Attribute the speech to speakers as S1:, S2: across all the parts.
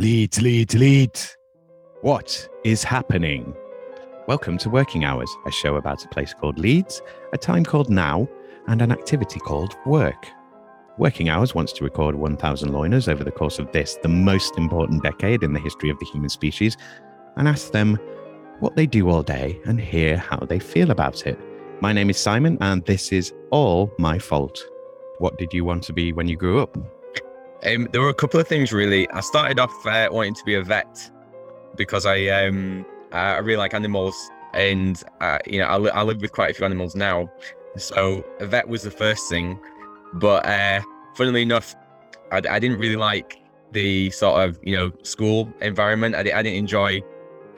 S1: Leeds, Leeds, Leeds. What is happening? Welcome to Working Hours, a show about a place called Leeds, a time called now, and an activity called work. Working Hours wants to record 1,000 loiners over the course of this, the most important decade in the history of the human species, and ask them what they do all day and hear how they feel about it. My name is Simon, and this is all my fault. What did you want to be when you grew up?
S2: Um, there were a couple of things really. I started off uh, wanting to be a vet because I um I really like animals, and uh, you know I, li- I live with quite a few animals now. So a vet was the first thing, but uh, funnily enough, I, I didn't really like the sort of you know school environment. I, I didn't enjoy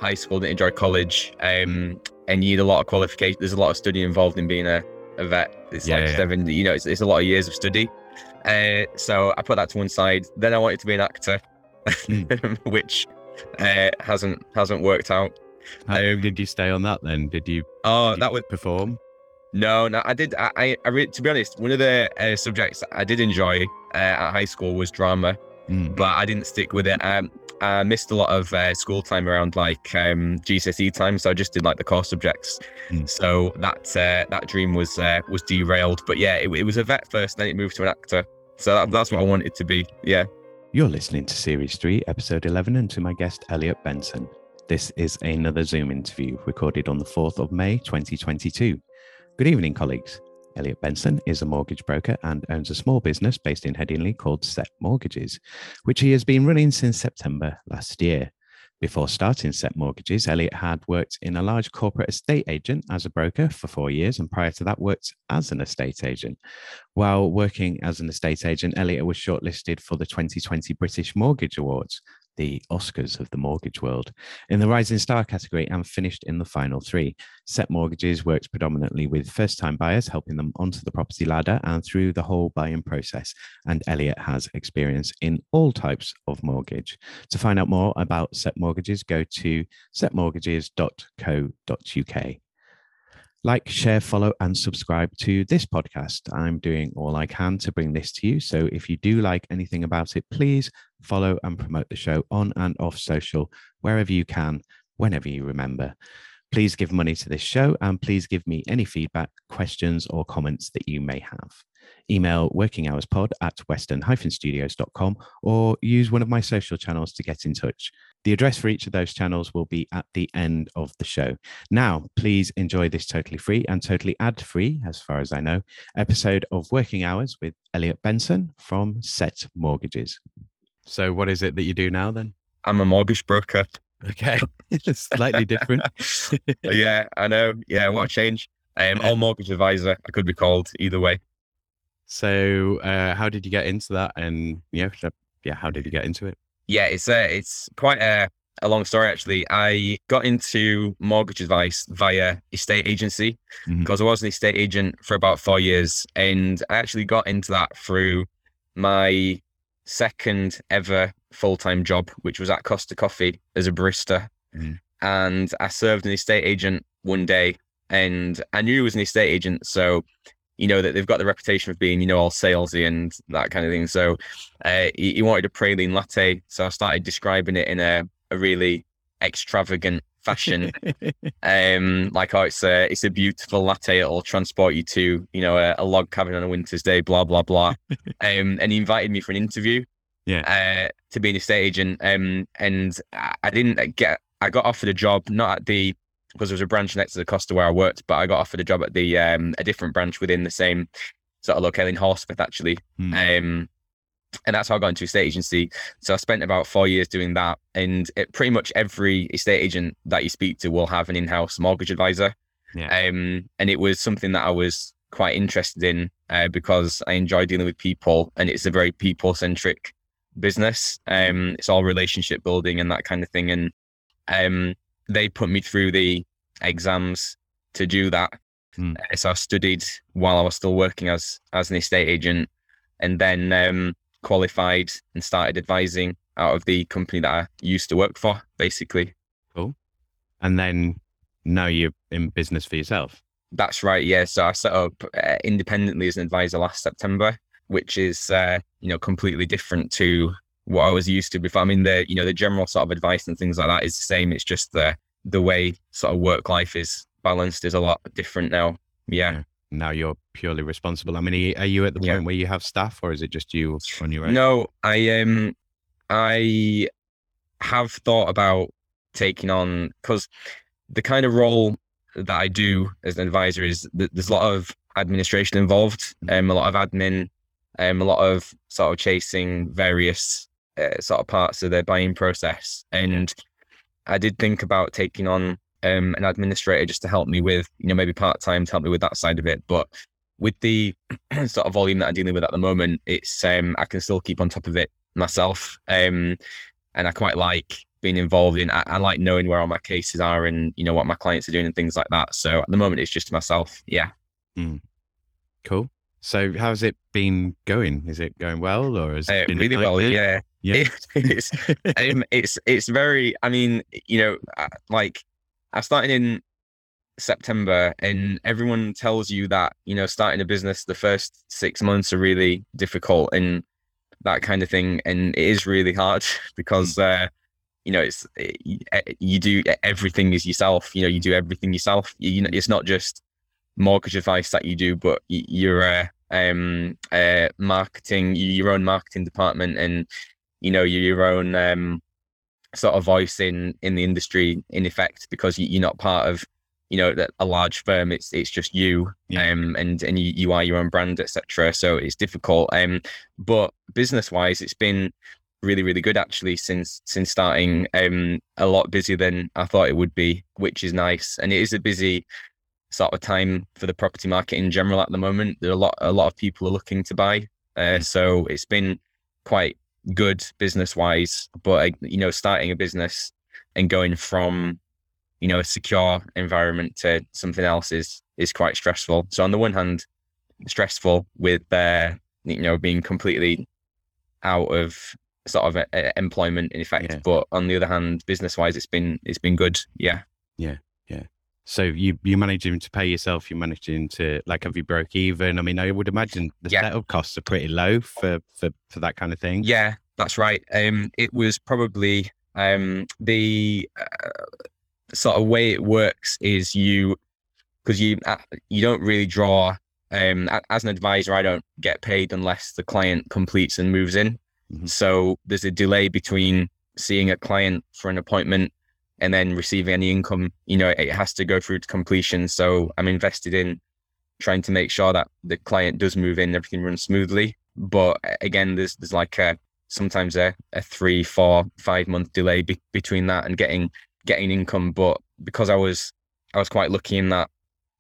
S2: high school, didn't enjoy college, um, and you need a lot of qualification. There's a lot of study involved in being a, a vet. It's
S1: Yeah,
S2: like
S1: yeah.
S2: seven, you know, it's, it's a lot of years of study. Uh, so I put that to one side. Then I wanted to be an actor, which uh, hasn't hasn't worked out.
S1: How
S2: Um,
S1: did you stay on that then? Did you
S2: Oh, that would
S1: perform?
S2: no, no. I did. I, I, I re- to be honest, one of the uh, subjects I did enjoy uh, at high school was drama,
S1: Mm.
S2: but I didn't stick with it. Um, I missed a lot of uh, school time around like um, GCSE time, so I just did like the core subjects.
S1: Mm.
S2: So that uh, that dream was uh, was derailed. But yeah, it, it was a vet first, then it moved to an actor. So that, that's what I wanted it to be. Yeah.
S1: You're listening to Series 3, Episode 11, and to my guest, Elliot Benson. This is another Zoom interview recorded on the 4th of May, 2022. Good evening, colleagues. Elliot Benson is a mortgage broker and owns a small business based in Headingley called Set Mortgages, which he has been running since September last year. Before starting Set Mortgages, Elliot had worked in a large corporate estate agent as a broker for four years, and prior to that, worked as an estate agent. While working as an estate agent, Elliot was shortlisted for the 2020 British Mortgage Awards, the Oscars of the mortgage world, in the Rising Star category and finished in the final three. Set Mortgages works predominantly with first time buyers, helping them onto the property ladder and through the whole buying process. And Elliot has experience in all types of mortgage. To find out more about Set Mortgages, go to setmortgages.co.uk. Like, share, follow, and subscribe to this podcast. I'm doing all I can to bring this to you. So if you do like anything about it, please follow and promote the show on and off social, wherever you can, whenever you remember. Please give money to this show and please give me any feedback, questions, or comments that you may have. Email workinghourspod at western-studios.com or use one of my social channels to get in touch. The address for each of those channels will be at the end of the show. Now, please enjoy this totally free and totally ad free, as far as I know, episode of Working Hours with Elliot Benson from Set Mortgages. So, what is it that you do now then?
S2: I'm a mortgage broker.
S1: Okay, it's slightly different.
S2: yeah, I know. Yeah, what a change. Um, or mortgage advisor, I could be called either way.
S1: So, uh, how did you get into that? And yeah, yeah, how did you get into it?
S2: Yeah, it's uh, it's quite a, a long story actually. I got into mortgage advice via estate agency because I was an estate agent for about four years, and I actually got into that through my second ever full time job, which was at Costa Coffee as a barista.
S1: Mhm.
S2: And I served an estate agent one day, and I knew he was an estate agent, so you know that they've got the reputation of being, you know, all salesy and that kind of thing. So uh, he, he wanted a praline latte, so I started describing it in a, a really extravagant fashion um like oh it's a it's a beautiful latte it'll transport you to you know a, a log cabin on a winter's day blah blah blah um and he invited me for an interview
S1: yeah.
S2: uh to be an estate agent um and I didn't get I got offered a job not at the because there was a branch next to the Costa where I worked but I got offered a job at the um a different branch within the same sort of locale in Horsforth actually
S1: Hmm.
S2: um and that's how I got into estate agency. So I spent about four years doing that. And it, pretty much every estate agent that you speak to will have an in-house mortgage advisor.
S1: Yeah.
S2: Um, and it was something that I was quite interested in uh, because I enjoy dealing with people, and it's a very people-centric business. Um, it's all relationship building and that kind of thing. And um, they put me through the exams to do that. Uh, So I studied while I was still working as as an estate agent, and then um, qualified and started advising out of the company that I used to work for, basically. Cool.
S1: And then now you're in business for yourself.
S2: That's right. Yeah. So I set up uh, independently as an advisor last September, which is uh, you know completely different to what I was used to before. I mean, the you know the general sort of advice and things like that is the same. It's just the the way sort of work life is balanced is a lot different now. Yeah.
S1: Now you're purely responsible. I mean, are you at the point yeah. where you have staff, or is it just you on your own?
S2: No, I um, I have thought about taking on because the kind of role that I do as an advisor is that there's a lot of administration involved, mm. um, a lot of admin, um, a lot of sort of chasing various uh, sort of parts of the buying process. And I did think about taking on um, an administrator just to help me with, you know, maybe part time to help me with that side of it. But with the sort of volume that I'm dealing with at the moment, it's um, I can still keep on top of it myself. Um, and I quite like being involved in. I, I, like knowing where all my cases are and you know what my clients are doing and things like that. So at the moment, it's just myself. Yeah.
S1: Mm. Cool. So how's it been going? Is it going well, or is it
S2: uh, really well? Yeah. Yeah. It's um, it's it's very. I mean, you know, uh, like I started in September, and everyone tells you that you know starting a business the first six months are really difficult and that kind of thing, and it is really hard because. Mm. Uh, you know, it's it, eh, you do everything is yourself. You know, you do everything yourself. You, you know, it's not just mortgage advice that you do, but you're a um, uh, marketing, your own marketing department, and you know your own um, sort of voice in in the industry in effect because you're not part of you know that a large firm. It's it's just you yeah. um and and you, you are your own brand etc so it's difficult um but business wise it's been really really good actually since since starting um a lot busier than i thought it would be which is nice. And it is a busy sort of time for the property market in general at the moment. There are a lot a lot of people are looking to buy, uh, mm. so it's been quite good business wise. But you know, starting a business and going from you know a secure environment to something else is is quite stressful. So on the one hand, stressful with uh, you know being completely out of sort of a, a employment in effect, yeah. but on the other hand, business wise, it's been it's been good. Yeah.
S1: Yeah. So you you managing to pay yourself, you're managing to like have you broke even? I mean, I would imagine the yeah. setup costs are pretty low for for for that kind of thing.
S2: Yeah, that's right. Um, it was probably um the uh, sort of way it works is you because you uh, you don't really draw um as an advisor I don't get paid unless the client completes and moves in. Mm-hmm. So there's a delay between seeing a client for an appointment and then receiving any income, you know, it has to go through to completion. So I'm invested in trying to make sure that the client does move in, everything runs smoothly. But again, there's there's like a sometimes a, a three, four, five month delay be- between that and getting getting income. But because I was I was quite lucky in that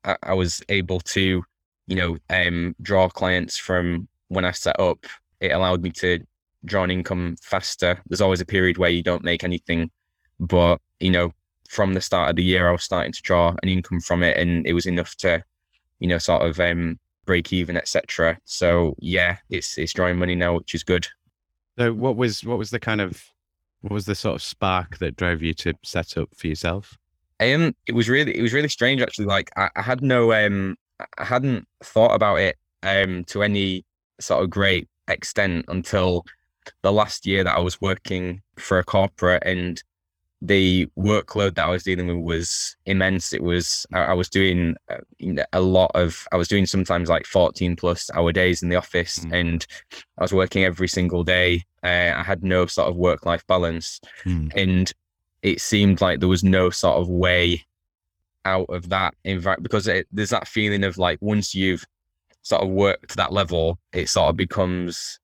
S2: I, I was able to, you know, um, draw clients from when I set up. It allowed me to draw an income faster. There's always a period where you don't make anything, but you know, from the start of the year, I was starting to draw an income from it, and it was enough to, you know, sort of um, break even, etc. So yeah, it's it's drawing money now, which is good.
S1: So what was what was the kind of what was the sort of spark that drove you to set up for yourself?
S2: Um, it was really it was really strange actually. Like I, I had no um I hadn't thought about it um to any sort of great extent until the last year that I was working for a corporate and the workload that I was dealing with was immense. It was I, was doing uh, a lot of I was doing sometimes like 14 plus hour days in the office, mm. and I was working every single day. Uh, I had no sort of work life balance, mm. and it seemed like there was no sort of way out of that environment because it, there's that feeling of like once you've sort of worked to that level, it sort of becomes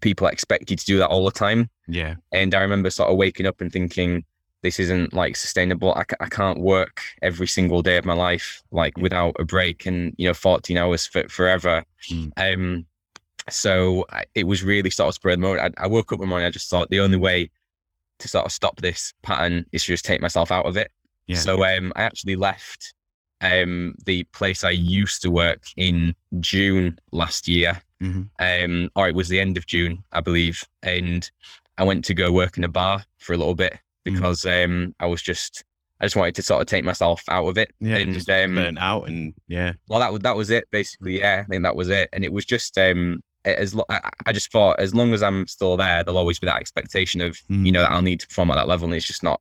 S2: people expect you to do that all the time.
S1: Yeah.
S2: And I remember sort of waking up and thinking, this isn't like sustainable. I, I can't work every single day of my life like without a break and you know 14 hours for forever. Mm. Um, so it was really sort of spur of the moment. I, I woke up one morning. I just thought the only way to sort of stop this pattern is to just take myself out of it. Yeah. So um, I actually left um, the place I used to work in June last year. Mm-hmm. Um, or it was the end of June, I believe, and I went to go work in a bar for a little bit. Because mm. um, I was just I just wanted to sort of take myself out of it.
S1: Yeah, and um, burnt out and yeah.
S2: Well, that was that was it basically. Yeah, I think that was it, and it was just um, as lo- I, I just thought as long as I'm still there, there'll always be that expectation of
S1: Mm.
S2: you know that I'll need to perform at that level, and it's just not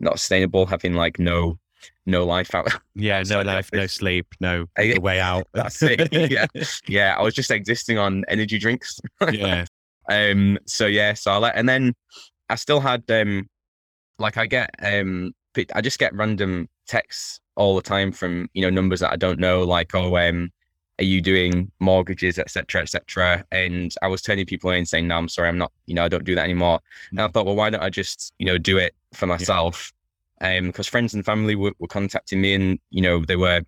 S2: not sustainable having like no no life out.
S1: Yeah, no life, no sleep, no
S2: I-
S1: way out.
S2: That's it. Yeah, yeah. I was just existing on energy drinks.
S1: yeah.
S2: Um. So yeah. So I let, and then I still had um, like I get um, I just get random texts all the time from you know numbers that I don't know, like oh um, are you doing mortgages, etc., etc. And I was turning people and saying, no, I'm sorry, I'm not. You know, I don't do that anymore. And I thought, well, why don't I just you know do it for myself? Um, because friends and family were, were contacting me, and you know they were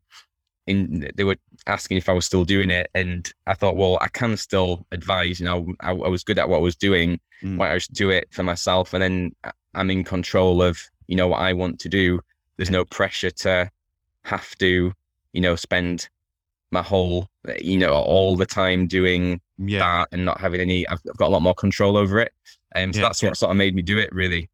S2: in they were asking if I was still doing it, and I thought, well, I can still advise. You know, I, I was good at what I was doing.
S1: Mm.
S2: Why don't I just do it for myself, and then I'm in control of you know what I want to do. There's no pressure to have to you know spend my whole you know all the time doing
S1: Yeah.
S2: that and not having any. I've, I've got a lot more control over it, and so
S1: Yeah.
S2: that's what sort of made me do it. Really,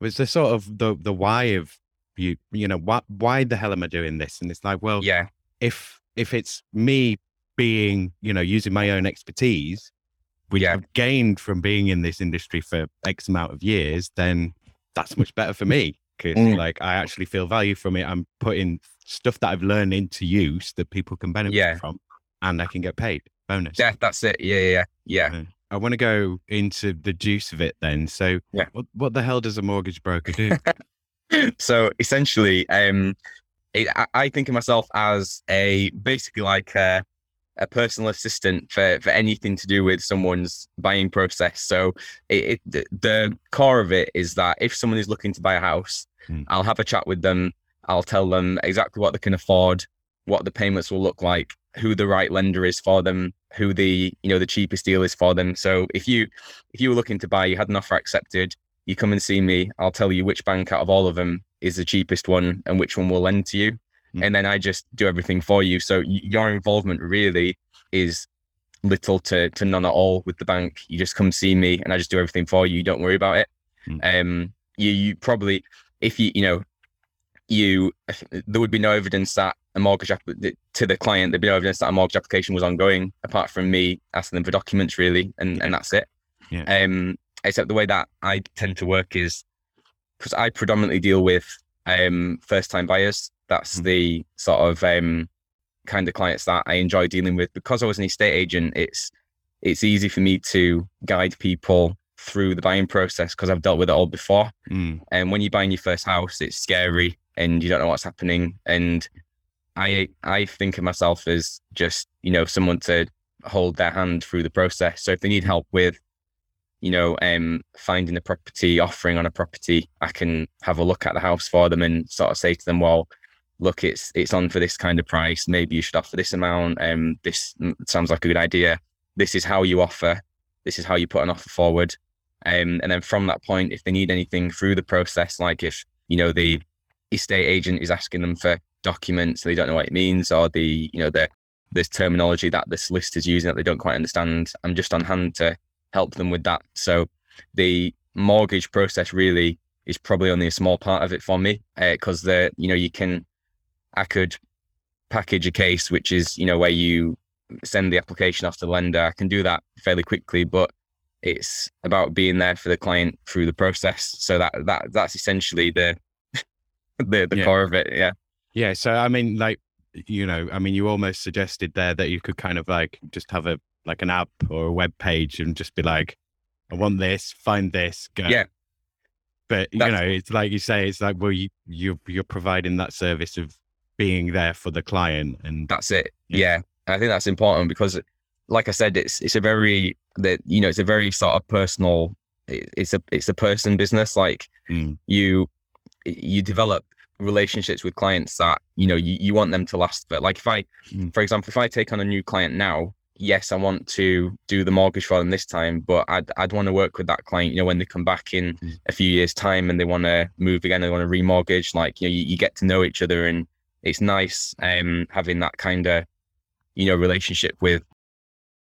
S1: Was the sort of the the why of you, you know, why why the hell am I doing this? And it's like, well,
S2: yeah,
S1: if if it's me being, you know, using my own expertise, which
S2: Yeah.
S1: I've gained from being in this industry for X amount of years, then that's much better for me because
S2: Mm.
S1: like I actually feel value from it. I'm putting stuff that I've learned into use that people can benefit
S2: Yeah.
S1: from, and I can get paid. Bonus.
S2: yeah, that's it. Yeah, yeah, yeah. yeah.
S1: I want to go into the juice of it then. So,
S2: Yeah.
S1: what, what the hell does a mortgage broker do?
S2: so essentially, um, it, I, I think of myself as a basically like a, a personal assistant for for anything to do with someone's buying process. So it, it the, core of it is that if someone is looking to buy a house,
S1: Hmm.
S2: I'll have a chat with them. I'll tell them exactly what they can afford, what the payments will look like, who the right lender is for them, who the you know the cheapest deal is for them. So if you if you were looking to buy, you had an offer accepted, you come and see me, I'll tell you which bank out of all of them is the cheapest one and which one will lend to you.
S1: Mm.
S2: And then I just do everything for you. So your involvement really is little to, to none at all with the bank. You just come see me and I just do everything for you. You don't worry about it.
S1: Mm.
S2: Um, you, you probably, if you, you know, you, there would be no evidence that a mortgage app to the client, there'd be no evidence that a mortgage application was ongoing apart from me asking them for documents really. And, and that's it.
S1: Yeah.
S2: Um, except the way that I tend to work is because I predominantly deal with um, first time buyers. That's
S1: Mm.
S2: the sort of um, kind of clients that I enjoy dealing with. Because I was an estate agent, it's it's easy for me to guide people through the buying process because I've dealt with it all before.
S1: Mm,
S2: And when you're buying your first house, it's scary and you don't know what's happening. And I I think of myself as just you know someone to hold their hand through the process. So if they need help with you know um finding a property, offering on a property, I can have a look at the house for them and sort of say to them, well, look, it's it's on for this kind of price. Maybe you should offer this amount. Um, this sounds like a good idea. This is how you offer. This is how you put an offer forward. Um, and then from that point, if they need anything through the process, like if you know the estate agent is asking them for documents, they don't know what it means, or the you know the this terminology that the solicitor's using that they don't quite understand, I'm just on hand to help them with that. So the mortgage process really is probably only a small part of it for me because the you know you can I could package a case which is you know where you send the application off to the lender. I can do that fairly quickly, but it's about being there for the client through the process. So that that that's essentially the the the
S1: Yeah.
S2: core of it. Yeah.
S1: yeah. So, I mean, like, you know, I mean, you almost suggested there that you could kind of like just have a like an app or a web page and just be like, I want this, find this, go.
S2: Yeah.
S1: But you
S2: That's-
S1: know, it's like you say, it's like, well, you you you're providing that service of being there for the client, and
S2: That's it.
S1: Yeah.
S2: Yeah. I think that's important because like I said, it's it's a very that you know, it's a very sort of personal it- it's a it's a person business. Like
S1: Mm,
S2: you you develop relationships with clients that you know you, you want them to last but like if i
S1: Mm.
S2: for example if i take on a new client now yes i want to do the mortgage for them this time but i'd, I'd want to work with that client you know when they come back in
S1: Mm.
S2: a few years time and they want to move again they want to remortgage like you know you, you get to know each other and it's nice um having that kind of you know relationship with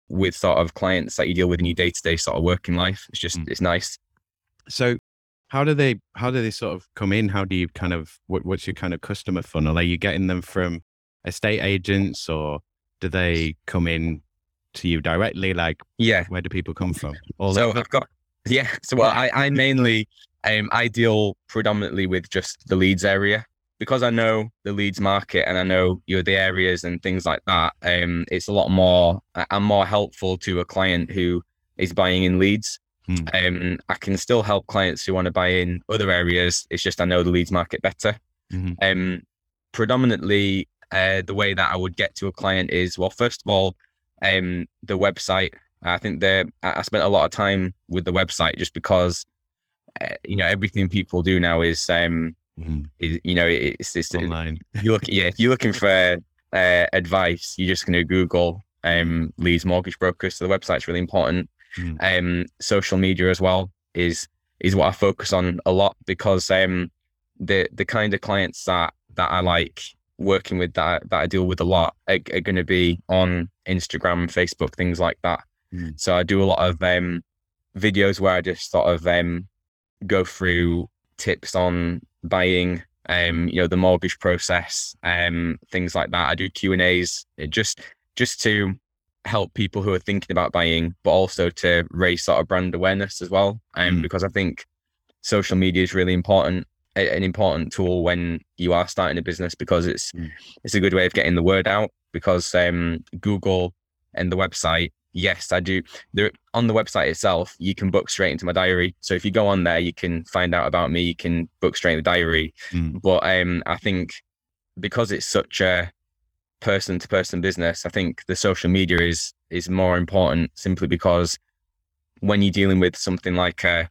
S2: with sort of clients that you deal with in your day-to-day sort of working life it's just
S1: Mm.
S2: it's nice
S1: So, how do they how do they sort of come in? How do you kind of what, what's your kind of customer funnel? Are you getting them from estate agents, or do they come in to you directly? Like,
S2: Yeah.
S1: where do people come from? All
S2: so? I've got yeah. So well, I I mainly um I deal predominantly with just the Leeds area because I know the Leeds market and I know you know the areas and things like that. Um, it's a lot more. I'm more helpful to a client who is buying in Leeds.
S1: Hmm.
S2: Um, I can still help clients who want to buy in other areas. It's just I know the Leeds market better.
S1: Mhm.
S2: Um, predominantly, uh, the way that I would get to a client is well, first of all, um, the website. I think the I I spent a lot of time with the website just because, uh, you know, everything people do now is, um,
S1: Mhm.
S2: is you know, it's it's
S1: online.
S2: you look yeah, if you're looking for uh, advice, you're just going to Google um, Leeds mortgage brokers. So the website's really important.
S1: Mm.
S2: Um, social media as well is is what I focus on a lot because um, the the kind of clients that that I like working with that I, that I deal with a lot are, are going to be on Instagram, Facebook, things like that.
S1: Mm.
S2: So I do a lot of um, videos where I just sort of um, go through tips on buying um you know the mortgage process um things like that i do q and a's just just to help people who are thinking about buying but also to raise sort of brand awareness as well um
S1: Mm.
S2: because i think social media is really important an important tool when you are starting a business because it's
S1: Mm.
S2: it's a good way of getting the word out because um google and the website yes i do there on the website itself you can book straight into my diary. So if you go on there you can find out about me you can book straight in the diary.
S1: Mm.
S2: but um i think because it's such a person to person business i think the social media is is more important simply because when you're dealing with something like a,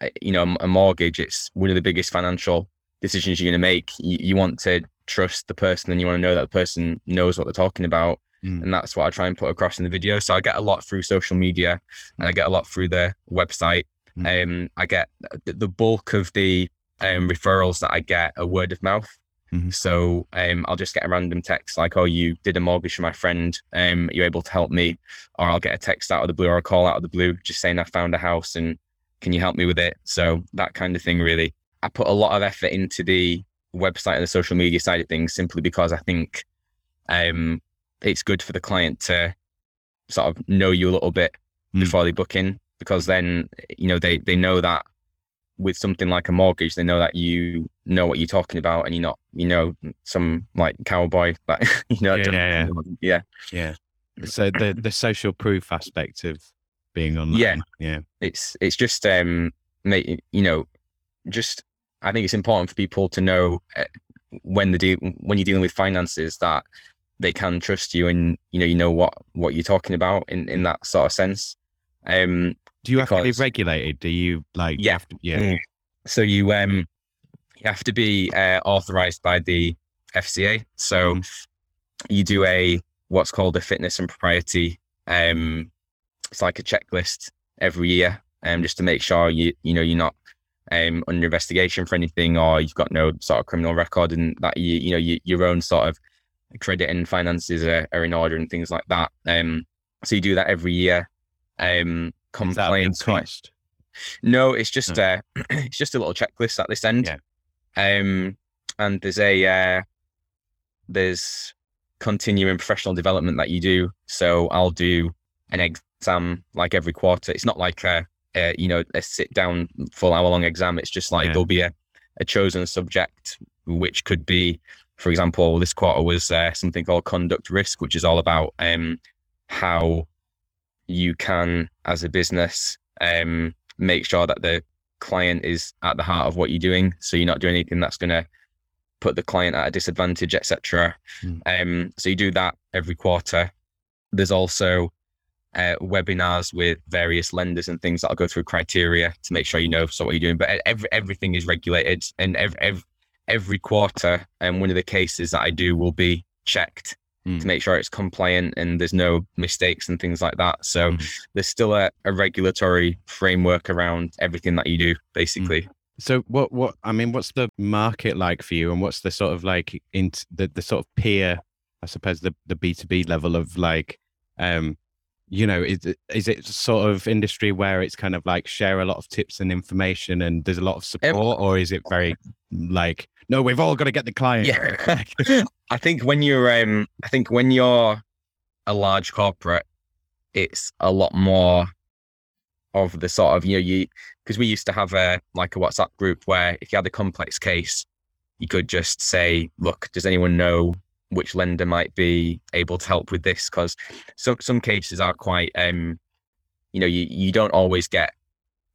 S2: a you know a mortgage it's one of the biggest financial decisions you're going to make. You, you want to trust the person and you want to know that the person knows what they're talking about
S1: Mm.
S2: and that's what I try and put across in the video. So I get a lot through social media, and I get a lot through the website.
S1: Mm.
S2: Um, I get the, the bulk of the um, referrals that I get are word of mouth.
S1: Mhm.
S2: So um, I'll just get a random text like, "Oh, you did a mortgage for my friend. Um, are you able to help me?" Or I'll get a text out of the blue or a call out of the blue, just saying I found a house and can you help me with it? So that kind of thing, really. I put a lot of effort into the website and the social media side of things simply because I think um, it's good for the client to sort of know you a little bit
S1: Mm.
S2: before they book in because then you know they they know that with something like a mortgage they know that you know what you're talking about and you're not you know some like cowboy that you know
S1: Yeah, yeah,
S2: yeah
S1: Yeah. So the the social proof aspect of being online.
S2: Yeah.
S1: Yeah.
S2: it's it's just um make you know just I think it's important for people to know uh, when the deal when you're dealing with finances that they can trust you and you know you know what what you're talking about in in that sort of sense um
S1: Do you have to be regulated? Do you like? you
S2: Yeah.
S1: have to- yeah.
S2: Mm. so you um you have to be uh, authorized by the FCA so you do a what's called a fitness and propriety um it's like a checklist every year um just to make sure you you know you're not um under investigation for anything or you've got no sort of criminal record and that you you know you, your own sort of credit and finances are, are in order and things like that um so you do that every year um
S1: Is that a
S2: compliance wise- no, it's just uh it's just a little checklist at this end.
S1: Yeah.
S2: Um and there's a uh there's continuing professional development that you do. So I'll do an exam like every quarter. It's not like a, a you know, a sit down full hour long exam. It's just like
S1: Yeah.
S2: there'll be a, a chosen subject which could be for example, this quarter was uh, something called conduct risk, which is all about um, how you can, as a business, um, make sure that the client is at the heart of what you're doing. So you're not doing anything that's going to put the client at a disadvantage, etc.
S1: Mm.
S2: Um, so you do that every quarter. There's also uh, webinars with various lenders and things that'll go through criteria to make sure you know so what you're doing. But every, everything is regulated, and every, every every quarter, and one of the cases that I do will be checked
S1: Mm.
S2: to make sure it's compliant and there's no mistakes and things like that. So
S1: Mm.
S2: there's still a, a regulatory framework around everything that you do, basically.
S1: So what what I mean, what's the market like for you, and what's the sort of like in the the sort of peer, I suppose the the B two B level of like, um, you know, is is it sort of industry where it's kind of like share a lot of tips and information, and there's a lot of support, or is it very like no, we've all got to get the client.
S2: Yeah. I think when you're um I think when you're a large corporate, it's a lot more of the sort of you know you because we used to have a like a WhatsApp group where if you had a complex case, you could just say, look, does anyone know which lender might be able to help with this? Because some some cases are quite um, you know, you you don't always get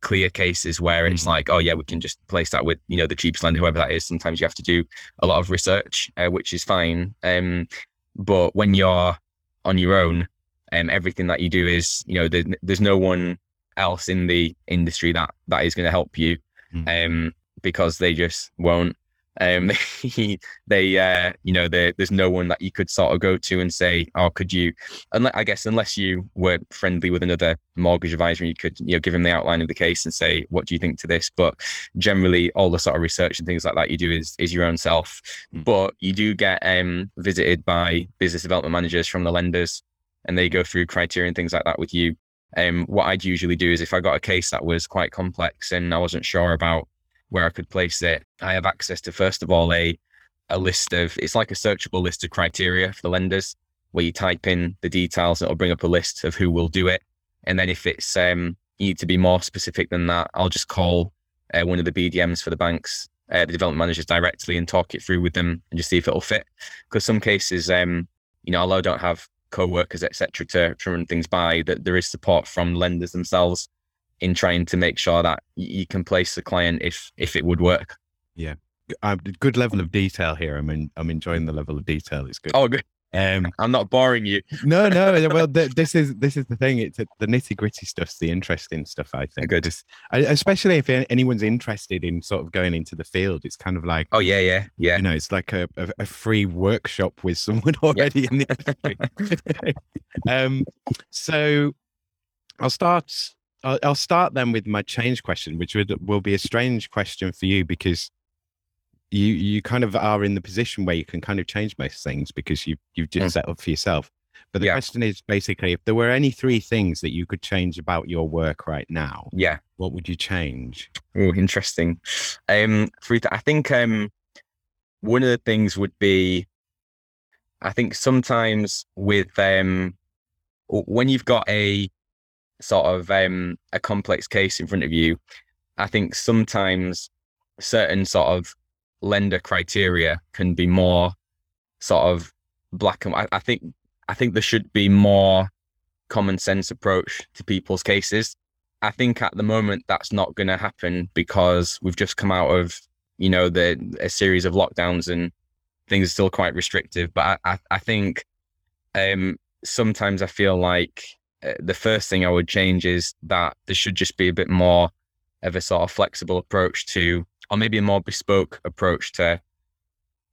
S2: clear cases where it's mm-hmm. like, oh yeah, we can just place that with you know the cheapest lender, whoever that is. Sometimes you have to do a lot of research, uh, which is fine. Um, but when you're on your own, um, everything that you do is you know there, there's no one else in the industry that that is going to help you, mm-hmm. um, because they just won't. Um, they, uh, you know, there's no one that you could sort of go to and say, "Oh, could you?" Unless I guess unless you were friendly with another mortgage advisor, you could, you know, give him the outline of the case and say, "What do you think to this?" But generally, all the sort of research and things like that you do is is your own self. Mm. But you do get um, visited by business development managers from the lenders, and they go through criteria and things like that with you. Um, what I'd usually do is if I got a case that was quite complex and I wasn't sure about where I could place it. I have access to first of all a a list of it's like a searchable list of criteria for the lenders where you type in the details and it'll bring up a list of who will do it. And then if it's um you need to be more specific than that, I'll just call uh, one of the BDMs for the banks, uh, the development managers directly and talk it through with them and just see if it'll fit. Because some cases, um, you know, although I don't have co-workers, etc., to, to run things by, that there is support from lenders themselves in trying to make sure that you can place the client if if it would work.
S1: Yeah, uh, good level of detail here. I'm in, I'm enjoying the level of detail. It's good.
S2: Oh, good. Um, I'm not boring you.
S1: no, no. Well, th- this is this is the thing. It's the nitty gritty stuff's the interesting stuff. I think.
S2: Good.
S1: Just, especially if anyone's interested in sort of going into the field, it's kind of like.
S2: Oh yeah, yeah, yeah.
S1: You know, it's like a, a, a free workshop with someone already yeah. in the industry. um, so I'll start I'll, I'll start then with my change question, which would, will be a strange question for you because you you kind of are in the position where you can kind of change most things because you've you've just mm. set up for yourself. But the yeah. question is basically if there were any three things that you could change about your work right now,
S2: yeah,
S1: what would you change?
S2: Oh, interesting. Um, I think um, one of the things would be, I think sometimes with um, when you've got a sort of um, a complex case in front of you, I think sometimes certain sort of lender criteria can be more sort of black and white. I think I think there should be more common sense approach to people's cases. I think at the moment that's not going to happen because we've just come out of you know the a series of lockdowns and things are still quite restrictive. But I I, I think um, sometimes I feel like Uh, the first thing I would change is that there should just be a bit more of a sort of flexible approach to, or maybe a more bespoke approach to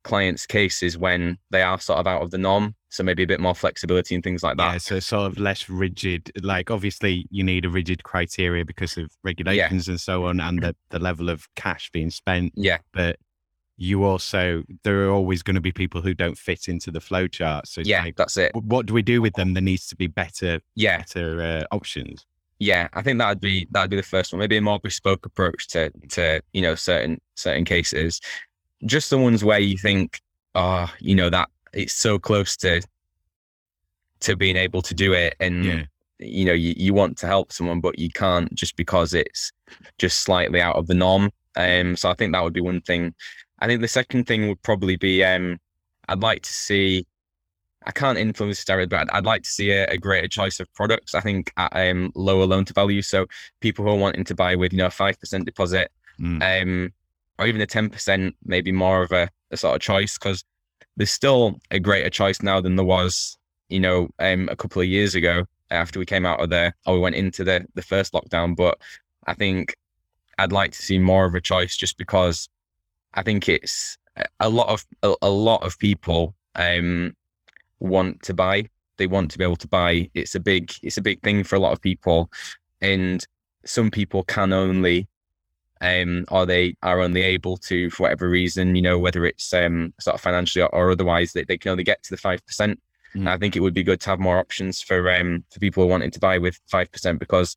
S2: clients' cases when they are sort of out of the norm. So maybe a bit more flexibility and things like that.
S1: Yeah, so sort of less rigid. Like obviously you need a rigid criteria because of regulations yeah. and so on, and the, the level of cash being spent.
S2: Yeah.
S1: But you also there are always going to be people who don't fit into the flow chart. So
S2: yeah,
S1: like,
S2: that's it.
S1: What do we do with them? There needs to be better,
S2: yeah,
S1: better uh, options.
S2: Yeah, I think that'd be that'd be the first one. Maybe a more bespoke approach to to you know certain certain cases. Just the ones where you think, oh, you know that it's so close to to being able to do it, and yeah. you know you, you want to help someone, but you can't just because it's just slightly out of the norm. Um, so I think that would be one thing. I think the second thing would probably be um, I'd like to see. I can't influence directly, but I'd, I'd like to see a, a, greater choice of products. I think at um, lower loan to value, so people who are wanting to buy with you know five percent deposit, mm. um, or even a ten percent, maybe more of a, a sort of choice because there's still a greater choice now than there was, you know, um, a couple of years ago after we came out of the or we went into the the first lockdown. But I think I'd like to see more of a choice just because I think it's a lot of a, a lot of people um, want to buy. They want to be able to buy. It's a big it's a big thing for a lot of people, and some people can only um, or they are only able to, for whatever reason, you know, whether it's um, sort of financially or, or otherwise, they, they can only get to the five percent. Mm. I think it would be good to have more options for um, for people wanting to buy with five percent because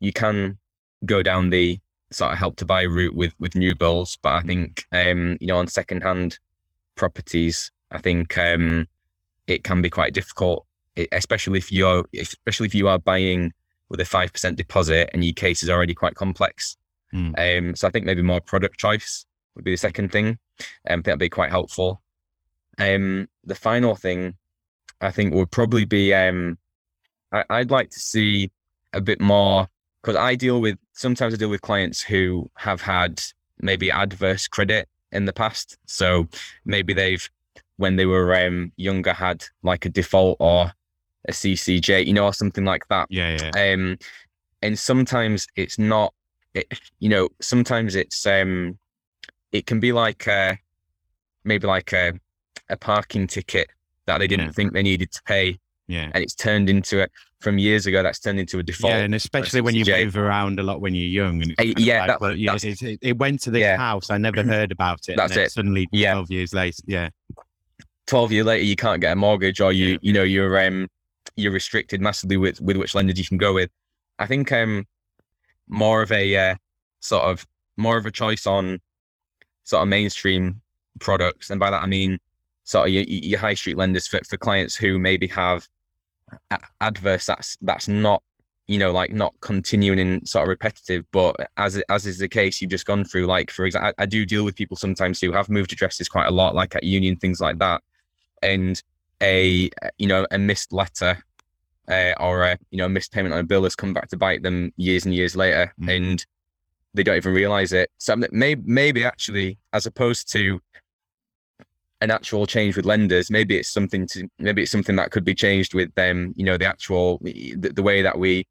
S2: you can go down the sort of help to buy route with with new builds, but I think um, you know on second hand properties, I think um, it can be quite difficult especially if you're especially if you are buying with a five percent deposit and your case is already quite complex.
S1: Mm.
S2: Um, so I think maybe more product choice would be the second thing. Um, I think that'd be quite helpful. Um, the final thing I think would probably be um, I, I'd like to see a bit more because I deal with sometimes I deal with clients who have had maybe adverse credit in the past. So maybe they've when they were um, younger had like a default or a CCJ, you know, or something like that.
S1: Yeah, yeah.
S2: Um, and sometimes it's not, it, you know, sometimes it's um, it can be like uh, maybe like a a parking ticket that they didn't
S1: Yeah.
S2: think they needed to pay,
S1: Yeah.
S2: and it's turned into a from years ago that's turned into a default.
S1: Yeah, and especially when you
S2: CCJ.
S1: move around a lot when you're young, and it's kind of
S2: yeah,
S1: like,
S2: that-
S1: well, yeah, it, it, it went to this
S2: Yeah.
S1: house. I never heard about it.
S2: That's it.
S1: Suddenly,
S2: Yeah.
S1: twelve years later, yeah,
S2: 12 years later you can't get a mortgage or you
S1: Yeah.
S2: you know you're um you're restricted massively with with which lenders you can go with i think um more of a uh, sort of more of a choice on sort of mainstream products and by that i mean sort of your, your high street lenders for, for clients who maybe have adverse that's that's not you know like not continuing and sort of repetitive but as as is the case you've just gone through like for example I, I do deal with people sometimes who have moved addresses quite a lot like at union things like that and a you know a missed letter uh, or a you know a missed payment on a bill has come back to bite them years and years later
S1: Mhm.
S2: and they don't even realize it so maybe maybe actually as opposed to an actual change with lenders maybe it's something to maybe it's something that could be changed with them you know the actual the, the way that we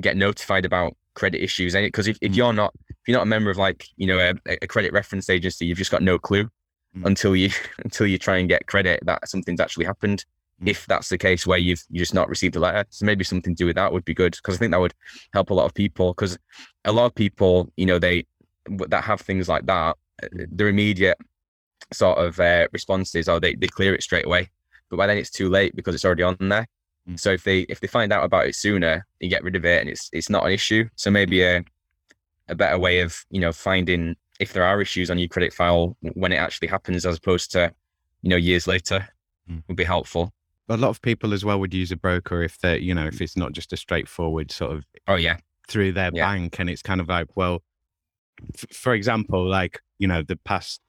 S2: get notified about credit issues because if, if
S1: Mm.
S2: you're not if you're not a member of like you know a, a credit reference agency you've just got no clue
S1: Mm.
S2: until you until you try and get credit that something's actually happened
S1: Mm.
S2: if that's the case where you've you just not received a letter so maybe something to do with that would be good because i think that would help a lot of people because a lot of people you know they that have things like that uh, their immediate sort of uh, responses are they, they clear it straight away. But by then it's too late because it's already on there.
S1: Mm.
S2: so if they if they find out about it sooner you get rid of it and it's it's not an issue. So maybe a a better way of you know finding if there are issues on your credit file when it actually happens as opposed to you know years later
S1: Mm.
S2: would be helpful.
S1: A lot of people as well would use a broker if they, you know, if it's not just a straightforward sort of
S2: oh yeah.
S1: through their
S2: Yeah.
S1: bank, and it's kind of like, well, f- for example, like you know, the past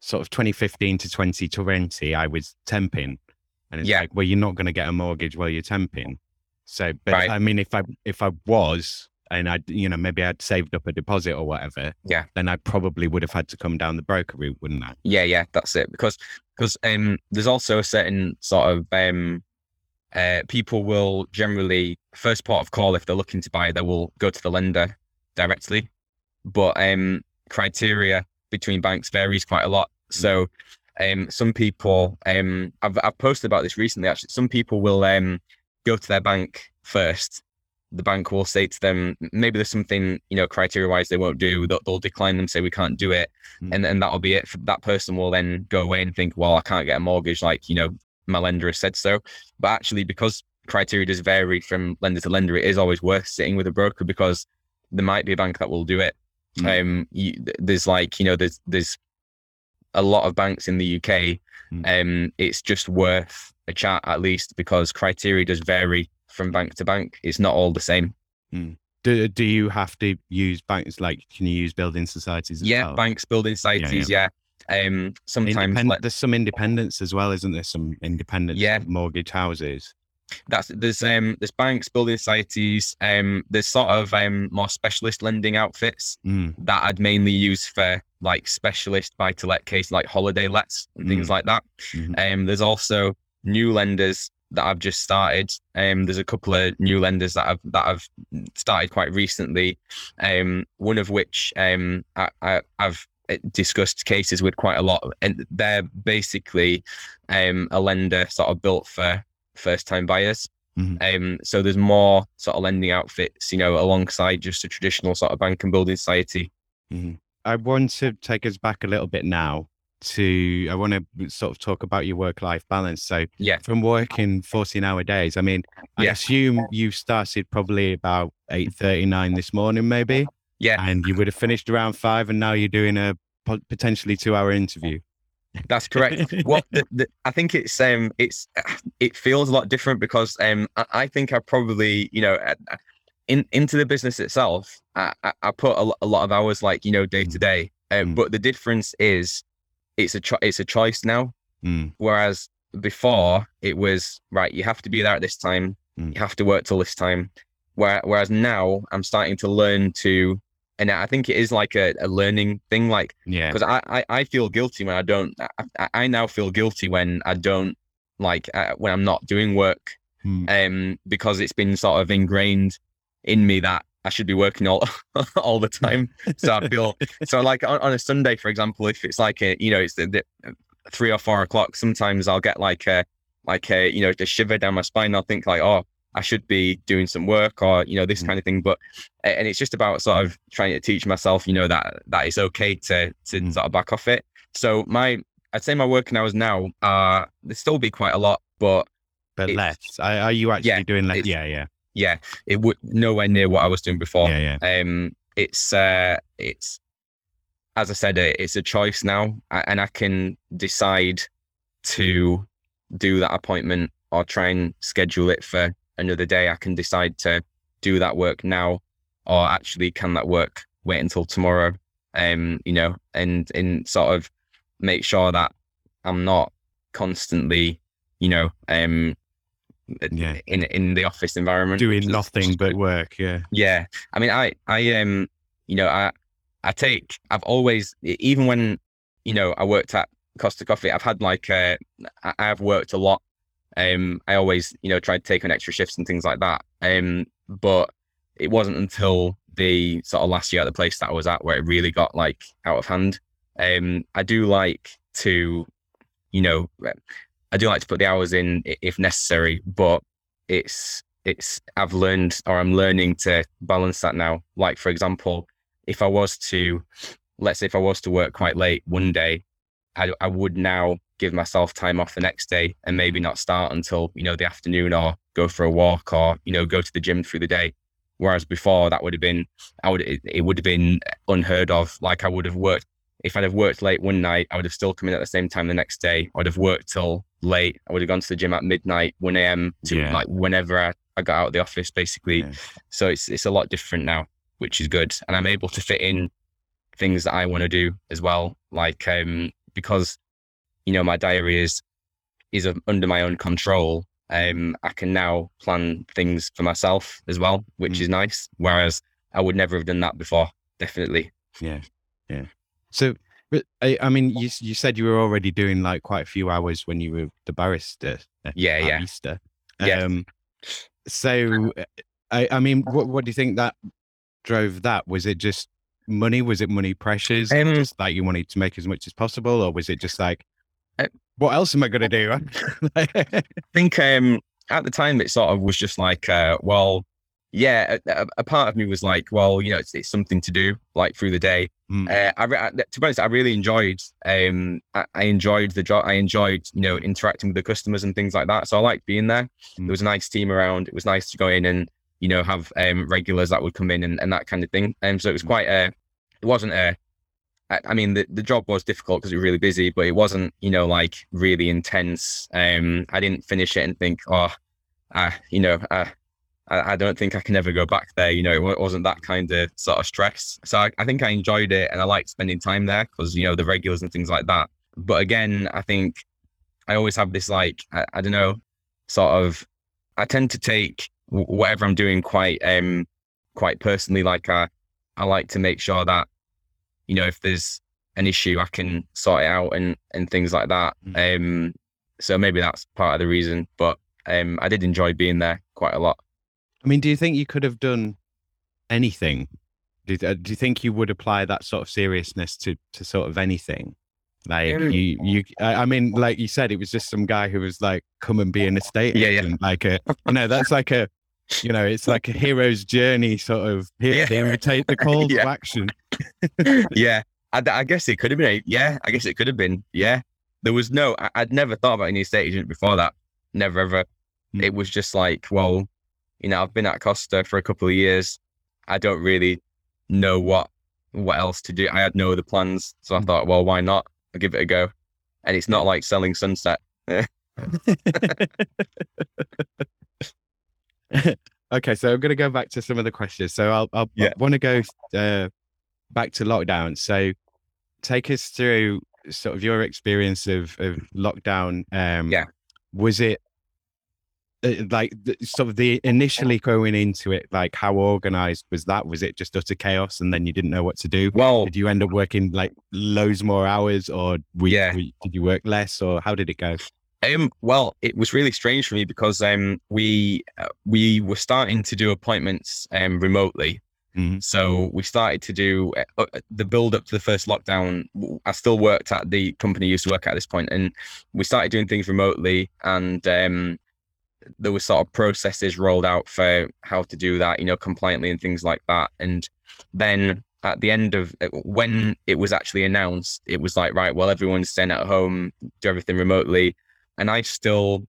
S1: sort of 2015 to 2020, I was temping, and it's
S2: Yeah.
S1: like, well, you're not going to get a mortgage while you're temping. So, but
S2: Right.
S1: I mean, if I if I was, and I, you know, maybe I'd saved up a deposit or whatever,
S2: Yeah.
S1: then I probably would have had to come down the broker route, wouldn't I?
S2: yeah yeah that's it because because um there's also a certain sort of um uh people will generally first port of call if they're looking to buy they will go to the lender directly but um criteria between banks varies quite a lot. So um some people um I've, I've posted about this recently actually. Some people will um go to their bank first. The bank will say to them maybe there's something you know criteria wise they won't do they'll, they'll decline them say we can't do it.
S1: Mm.
S2: and then that'll be it. That person will then go away and think well i can't get a mortgage like you know my lender has said so. But actually because criteria does vary from lender to lender it is always worth sitting with a broker because there might be a bank that will do it
S1: Mm.
S2: um you, there's like you know there's there's a lot of banks in the uk
S1: Mm.
S2: um it's just worth a chat at least because criteria does vary from bank to bank it's not all the same
S1: Do do you have to use banks? Like, can you use building societies? As
S2: yeah
S1: well?
S2: banks building societies yeah, um sometimes
S1: Independ-
S2: like,
S1: there's some independence as well, isn't there? Some independent
S2: Yeah.
S1: mortgage houses.
S2: That's there's um there's banks building societies um there's sort of um more specialist lending outfits
S1: Mm,
S2: that I'd mainly use for like specialist buy to let case like holiday lets and things
S1: Mm.
S2: like that.
S1: mhm.
S2: Um there's also new lenders that I've just started. Um there's a couple of new lenders that I've that I've started quite recently. Um one of which um I, I I've discussed cases with quite a lot and they're basically um a lender sort of built for first time buyers.
S1: Mhm.
S2: Um, so there's more sort of lending outfits, you know, alongside just a traditional sort of bank and building society.
S1: Mhm. I want to take us back a little bit now to I want to sort of talk about your work life balance. So
S2: Yeah.
S1: from working 14 hour days, I mean, I
S2: Yeah.
S1: assume you started probably about 8.39 this morning, maybe,
S2: Yeah.
S1: and you would have finished around five and now you're doing a potentially two hour interview.
S2: That's correct. what the, the, I think it's um it's it feels a lot different because um I, I think I probably you know in into the business itself I, I put a, a, lot of hours like you know day to mm. day, um, mm. but the difference is it's a cho- it's a choice now. Mm. Whereas before it was right, you have to be there at this time, mm. you have to work till this time. Where, whereas now I'm starting to learn to and I think it is like a, a learning thing. Like,
S1: yeah,
S2: because I, I, I feel guilty when I don't. I, I now feel guilty when I don't like uh, when I'm not doing work, hmm. um, because it's been sort of ingrained in me that I should be working all all the time. So I feel so like on, on, a Sunday, for example, if it's like a you know it's the, the three or four o'clock, sometimes I'll get like a like a you know a shiver down my spine. I'll think like, oh, I should be doing some work or you know this mm. kind of thing. But and it's just about sort of trying to teach myself, you know, that that it's okay to to mm. sort of back off it. So my I'd say my working hours now are there still be quite a lot, but
S1: but less. Are you actually yeah, doing less? Yeah, yeah,
S2: yeah. It would nowhere near what I was doing before.
S1: Yeah, yeah.
S2: Um, it's uh, it's as I said, it's a choice now, and I can decide to do that appointment or try and schedule it for another day, I can decide to do that work now, or actually can that work wait until tomorrow? Um, you know, and and sort of make sure that I'm not constantly, you know, um, yeah. in in the office environment
S1: doing nothing but work. Yeah,
S2: yeah. I mean, I I um, you know, I I take I've always even when you know I worked at Costa Coffee, I've had like uh, I've worked a lot um, I always, you know, tried to take on extra shifts and things like that. Um, but it wasn't until the sort of last year at the place that I was at where it really got like out of hand. Um, I do like to, you know, I do like to put the hours in if necessary, but it's it's I've learned or I'm learning to balance that now. Like for example, if I was to, let's say if I was to work quite late one day, I, I would now give myself time off the next day and maybe not start until you know the afternoon or go for a walk or you know go to the gym through the day. Whereas before that would have been i would it, it would have been unheard of. Like i would have worked if i'd have worked late one night i would have still come in at the same time the next day. I would have worked till late. I would have gone to the gym at midnight 1 a.m to yeah. like whenever I, I got out of the office basically. Yeah. so it's it's a lot different now which is good. And i'm able to fit in things that i want to do as well. Like um because you know, my diary is is under my own control. Um, I can now plan things for myself as well, which mm. is nice. Whereas I would never have done that before. Definitely.
S1: Yeah, yeah. So, but I, I mean, you you said you were already doing like quite a few hours when you were the barista.
S2: Yeah, yeah.
S1: Easter. Yeah. Um, so, I, I mean, what what do you think that drove that? Was it just money? Was it money pressures? Um, just like you wanted to make as much as possible, or was it just like what else am I going to do?
S2: I think um, at the time it sort of was just like, uh, well, yeah, a, a, part of me was like, well, you know, it's, it's something to do like through the day. Mm. Uh, I, I, to be honest, I really enjoyed, um, I, I, enjoyed the job. I enjoyed, you know, interacting with the customers and things like that. So I liked being there. Mm. There was a nice team around. It was nice to go in and, you know, have um, regulars that would come in and, and that kind of thing. And um, so it was mm. quite a, it wasn't a, I, I mean, the, the job was difficult because it was really busy, but it wasn't, you know, like really intense. Um, I didn't finish it and think, oh, uh, you know, I, I don't think I can ever go back there. You know, it wasn't that kind of sort of stress. So I, I think I enjoyed it and I liked spending time there because, you know, the regulars and things like that. But again, I think I always have this like, I, I don't know, sort of, I tend to take whatever I'm doing quite, um, quite personally. Like I, I like to make sure that you know, if there's an issue, I can sort it out and and things like that. Mm. Um, so maybe that's part of the reason. But um, I did enjoy being there quite a lot.
S1: I mean, do you think you could have done anything? Do, uh, do you think you would apply that sort of seriousness to to sort of anything? Like you, you. I mean, like you said, it was just some guy who was like, "Come and be an estate
S2: yeah,
S1: agent." Yeah. Like a, no, that's like a, you know, it's like a hero's journey sort of. Here, yeah. take the call yeah. to action.
S2: yeah, I, I, guess it could have been. Yeah, I guess it could have been. Yeah, there was no. I, would never thought about any estate agent before that. Never ever. Mm. It was just like, well, you know, I've been at Costa for a couple of years. I don't really know what what else to do. I had no other plans, so I hmm. thought, well, why not? I'll give it a go. and it's not like selling sunset.
S1: okay, so I'm going to go back to some of the questions. So I'll, I'll
S2: Yeah.
S1: I want to go uh, back to lockdown. So take us through sort of your experience of, of lockdown. Um,
S2: Yeah.
S1: Was it uh, like the, sort of the initially going into it? Like how organized was that? Was it just utter chaos and then you didn't know what to do?
S2: Well,
S1: Did you end up working like loads more hours, or we,
S2: Yeah.
S1: did you work less, or how did it go?
S2: Um, well, it was really strange for me because um, we uh, we were starting to do appointments um, remotely.
S1: Mhm.
S2: So we started to do uh, uh, the build up to the first lockdown. I still worked at the company I used to work at this point, and we started doing things remotely. And um, there were sort of processes rolled out for how to do that, you know, compliantly and things like that. And then at the end of uh, when it was actually announced, it was like, right, well, everyone's staying at home, do everything remotely and I still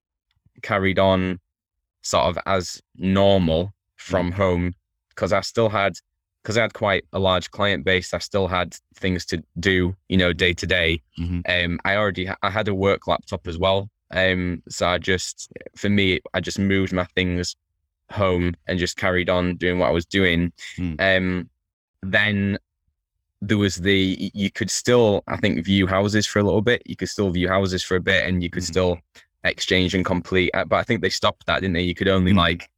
S2: carried on sort of as normal from home because I still had because I had quite a large client base. I still had things to do, you know, day to day.
S1: Mhm.
S2: Um, I already ha- I had a work laptop as well. Um, so I just for me, I just moved my things home and just carried on doing what I was doing.
S1: Mm.
S2: Um, then there was the you could still I think view houses for a little bit. You could still view houses for a bit, and you could
S1: Mhm.
S2: still exchange and complete. Uh, But I think they stopped that, didn't they? You could only
S1: Mhm.
S2: like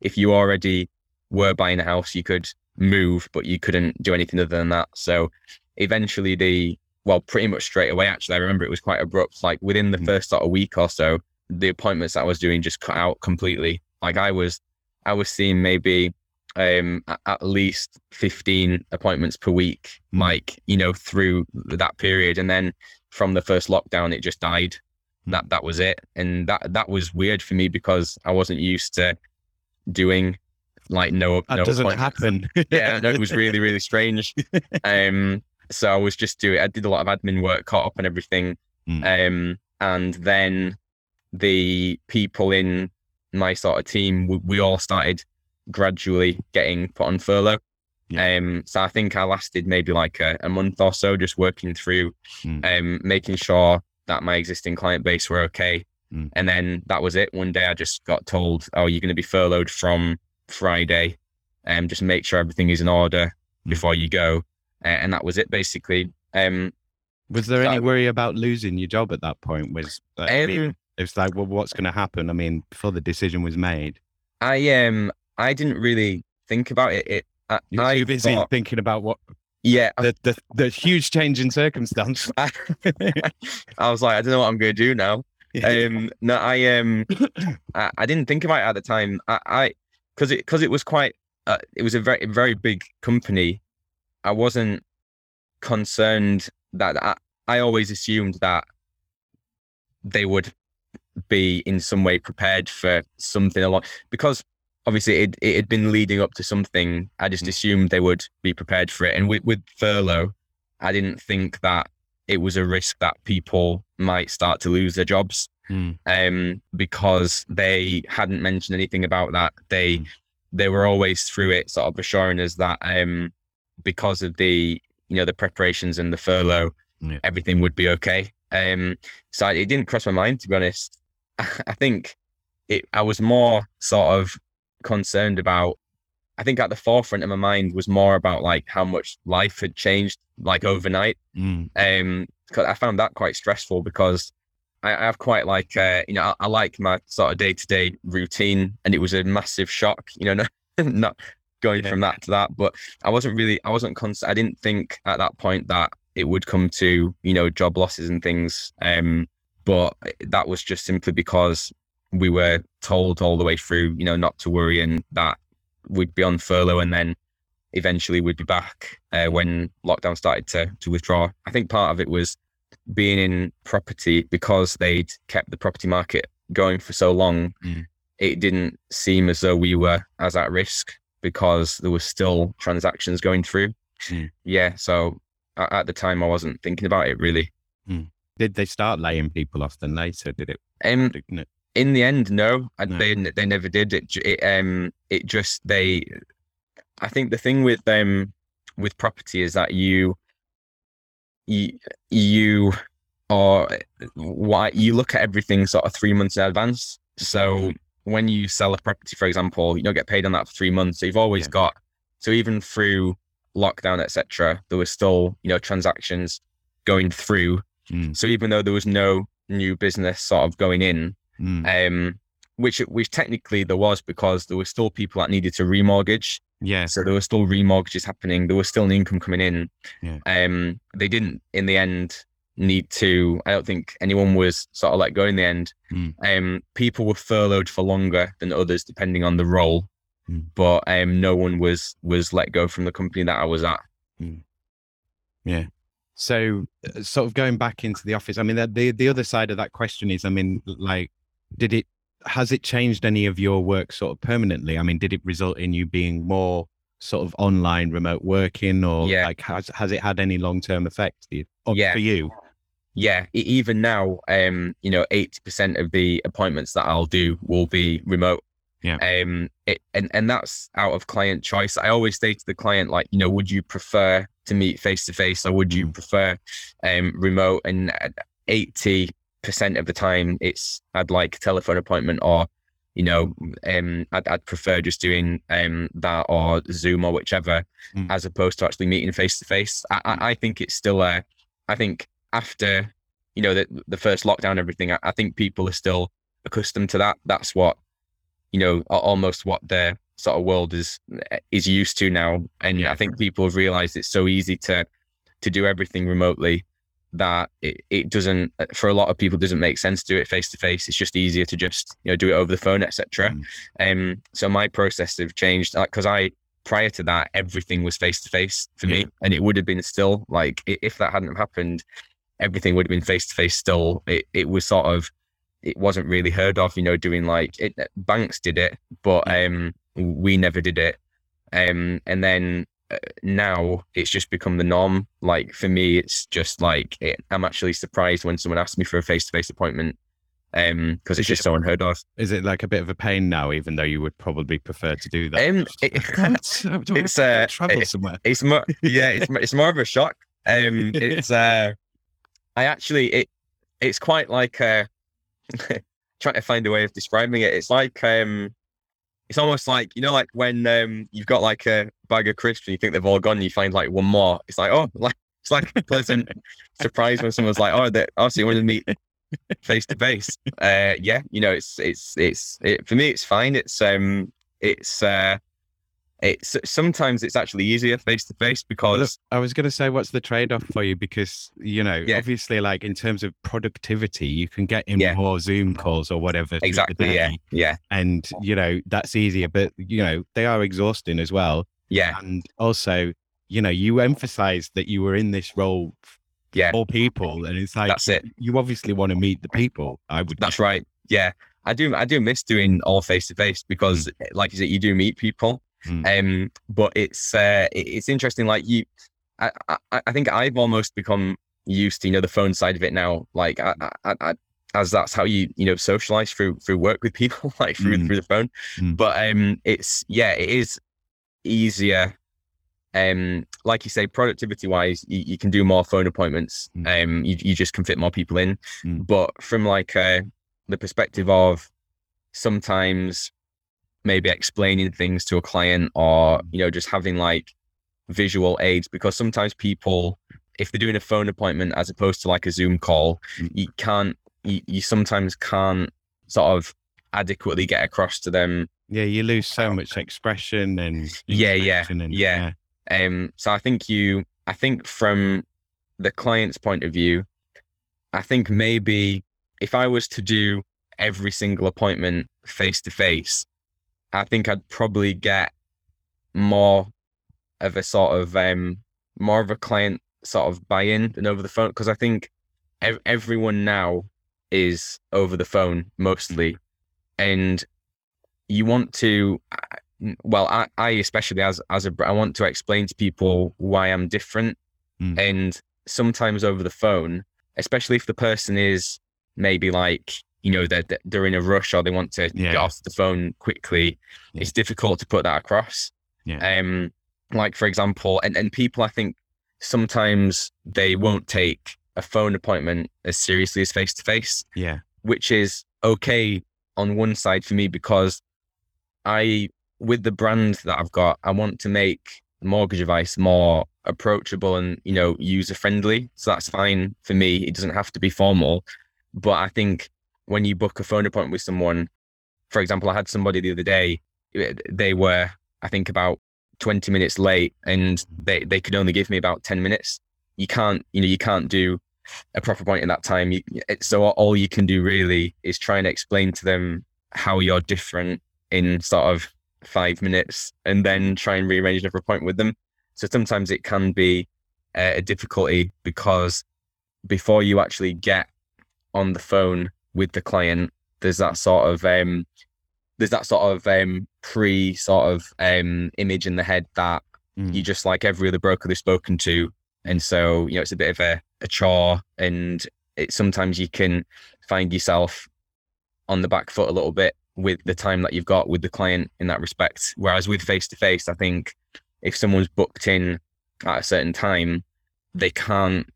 S2: if you already were buying a house, you could move, but you couldn't do anything other than that. So eventually, the well, pretty much straight away. Actually, I remember it was quite abrupt. Like within the
S1: Mm.
S2: first sort of week or so, the appointments that I was doing just cut out completely. Like I was, I was seeing maybe um at least 15 appointments per week
S1: Mm.
S2: like you know through that period and then from the first lockdown it just died
S1: Mm.
S2: that that was it and that that was weird for me because i wasn't used to doing like no
S1: That
S2: no
S1: doesn't happen.
S2: yeah no, it was really really strange um so i was just doing i did a lot of admin work caught up and everything
S1: Mm.
S2: um and then the people in my sort of team we, we all started gradually getting put on furlough
S1: Yeah.
S2: um so i think i lasted maybe like a, a month or so just working through
S1: Mm.
S2: um making sure that my existing client base were okay
S1: Mm.
S2: and then that was it one day i just got told oh you're going to be furloughed from friday and um, just make sure everything is in order
S1: Mm.
S2: before you go uh, and that was it basically um
S1: Was there any worry about losing your job at that point? Was like,
S2: um,
S1: it's like, well, what's going to happen? I mean, before the decision was made,
S2: i um i didn't really think about it, it I,
S1: you're
S2: I
S1: too busy
S2: thought-
S1: thinking about what
S2: yeah.
S1: the, the the huge change in circumstance.
S2: I, I was like i don't know what i'm going to do now. Um no i um I, I didn't think about it at the time. I i because it because it was quite uh, it was a very very big company. I wasn't concerned that I, I always assumed that they would be in some way prepared for something along because obviously it, it had been leading up to something i just
S1: Mm.
S2: assumed they would be prepared for it and with, with furlough i didn't think that it was a risk that people might start to lose their jobs
S1: Mm.
S2: um, because they hadn't mentioned anything about that. They
S1: Mm.
S2: they were always through it, sort of assuring us that um, because of the you know the preparations and the furlough,
S1: Yeah.
S2: everything would be okay. Um, so it didn't cross my mind to be honest. I think it. I was more sort of concerned about. I think at the forefront of my mind was more about like how much life had changed like overnight
S1: Mm.
S2: um I found that quite stressful because I, I have quite like uh, you know I, I like my sort of day to day routine and it was a massive shock you know not, not going
S1: Yeah.
S2: from that to that but I wasn't really I wasn't cons- I didn't think at that point that it would come to you know job losses and things um but that was just simply because we were told all the way through you know not to worry and that we'd be on furlough and then eventually we'd be back uh, when lockdown started to to withdraw. I think part of it was being in property because they'd kept the property market going for so long.
S1: Mm.
S2: It didn't seem as though we were as at risk because there was still transactions going through.
S1: Mm.
S2: Yeah, so at the time I wasn't thinking about it really.
S1: Did they start laying people off then later? Did it?
S2: Um,
S1: didn't it?
S2: In the end, no, I,
S1: No.
S2: they they never did. It, it um it just they. I think the thing with um with property is that you you you or why you look at everything sort of three months in advance. So when you sell a property, for example, you don't get paid on that for three months. So you've always
S1: Yeah.
S2: got so even through lockdown, etc., there was still you know transactions going through.
S1: Mm,
S2: So even though there was no new business sort of going in,
S1: mm.
S2: um, which which technically there was because there were still people that needed to remortgage.
S1: yeah.
S2: So there were still remortgages happening. There was still an income coming in.
S1: Yeah.
S2: Um, they didn't in the end need to. I don't think anyone was sort of let go in the end.
S1: Mm.
S2: Um, people were furloughed for longer than others depending on the role,
S1: Mm.
S2: but um, no one was was let go from the company that I was at.
S1: Yeah. So, uh, sort of going back into the office, I mean, the the other side of that question is, I mean, like, did it has it changed any of your work sort of permanently? I mean, did it result in you being more sort of online remote working, or
S2: Yeah.
S1: like has has it had any long term effect
S2: Yeah.
S1: for you?
S2: Yeah, even now, um, you know, eighty percent of the appointments that I'll do will be remote.
S1: Yeah.
S2: Um, it, and and that's out of client choice. I always say to the client, like, you know, would you prefer to meet face to face, or would you
S1: Mm.
S2: prefer um remote? And eighty percent of the time, it's I'd like a telephone appointment, or you know, um, I'd, I'd prefer just doing um that or Zoom or whichever,
S1: Mm.
S2: as opposed to actually meeting face to face. I think it's still a, I think after you know the the first lockdown everything, I, I think people are still accustomed to that. That's what you know, almost what their sort of world is is used to now. And
S1: Yeah.
S2: I think people have realized it's so easy to to do everything remotely that it, it doesn't for a lot of people doesn't make sense to do it face to face. It's just easier to just you know do it over the phone, etc.
S1: Mm.
S2: Um, so my process have changed because I prior to that everything was face to face for
S1: Yeah.
S2: me, and it would have been still like if that hadn't happened, everything would have been face to face. Still, it it was sort of it wasn't really heard of, you know, doing like it, banks did it, but um, we never did it. Um, and then uh, now it's just become the norm. Like for me, it's just like it, I'm actually surprised when someone asks me for a face to face appointment, um, because it's
S1: Is it-
S2: just so unheard of.
S1: Is it like a bit of a pain now, even though you would probably prefer to do that?
S2: Um, it-
S1: I can't- I don't
S2: it's, uh,
S1: travel
S2: it-
S1: somewhere.
S2: It's more, yeah, it's it's more of a shock. Um, it's uh, I actually it it's quite like uh, trying to find a way of describing it. It's like um, it's almost like you know, like when um you've got like a bag of crisps and you think they've all gone, and you find like one more. It's like oh, like it's like a pleasant surprise when someone's like oh, that you want to meet face to face. Uh, yeah, you know, it's it's it's it, for me, it's fine. It's um, it's uh. It's sometimes it's actually easier face to face
S1: Well, look,
S2: because
S1: I was going to say, what's the trade off for you? Because, you know,
S2: Yeah.
S1: obviously, like in terms of productivity, you can get in
S2: Yeah.
S1: more Zoom calls or whatever.
S2: exactly yeah yeah
S1: And, you know, that's easier, but, you know, they are exhausting as well.
S2: yeah
S1: And also, you know, you emphasized that you were in this role
S2: yeah
S1: for people. And it's like,
S2: that's it
S1: you obviously want to meet the people. I would.
S2: that's right yeah i do i do miss doing all face to face because mm. like you said you do meet people
S1: Mm.
S2: um but it's uh it's interesting like you I, I i think i've almost become used to you know the phone side of it now like i i, I as that's how you you know socialize through through work with people like through
S1: Mm.
S2: through the phone
S1: Mm.
S2: but um it's yeah it is easier um like you say productivity wise you, you can do more phone appointments
S1: Mm.
S2: um you, you just can fit more people in
S1: Mm.
S2: but from like uh the perspective of sometimes maybe explaining things to a client or you know just having like visual aids because sometimes people if they're doing a phone appointment as opposed to like a zoom call you can't you, you sometimes can't sort of adequately get across to them
S1: Yeah, you lose so much expression and
S2: Yeah, yeah,
S1: and
S2: yeah. Um, so I think you, I think from the client's point of view, I think maybe if I was to do every single appointment face to face, I think I'd probably get more of a sort of um more of a client sort of buy-in than over the phone because I think ev- everyone now is over the phone mostly, and you want to well I, I especially as as a i want to explain to people why i'm different
S1: Mm.
S2: and sometimes over the phone especially if the person is maybe like you know they're they're in a rush or they want to get off the phone quickly
S1: Yeah.
S2: it's difficult to put that across
S1: Yeah.
S2: um like for example and, and people i think sometimes they won't take a phone appointment as seriously as face to face.
S1: Yeah.
S2: Which is okay on one side for me because I, with the brand that I've got, I want to make mortgage advice more approachable and you know user friendly. So that's fine for me. It doesn't have to be formal, but I think when you book a phone appointment with someone, for example, I had somebody the other day. Eh, they were, I think, about 20 minutes late, and they they could only give me about 10 minutes. You can't, you know, you can't do a proper point in that time. You, so all you can do really is try and explain to them how you're different in sort of five minutes and then try and rearrange another point with them. So sometimes it can be uh, a difficulty because before you actually get on the phone with the client, there's that sort of um, there's that sort of um, pre sort of um, image in the head that mm. you just like every other broker they've spoken to, and so you know it's a bit of a, a chore, and it sometimes you can find yourself on the back foot a little bit with the time that you've got with the client in that respect. Whereas with face to face, I think if someone's booked in at a certain time, they can't.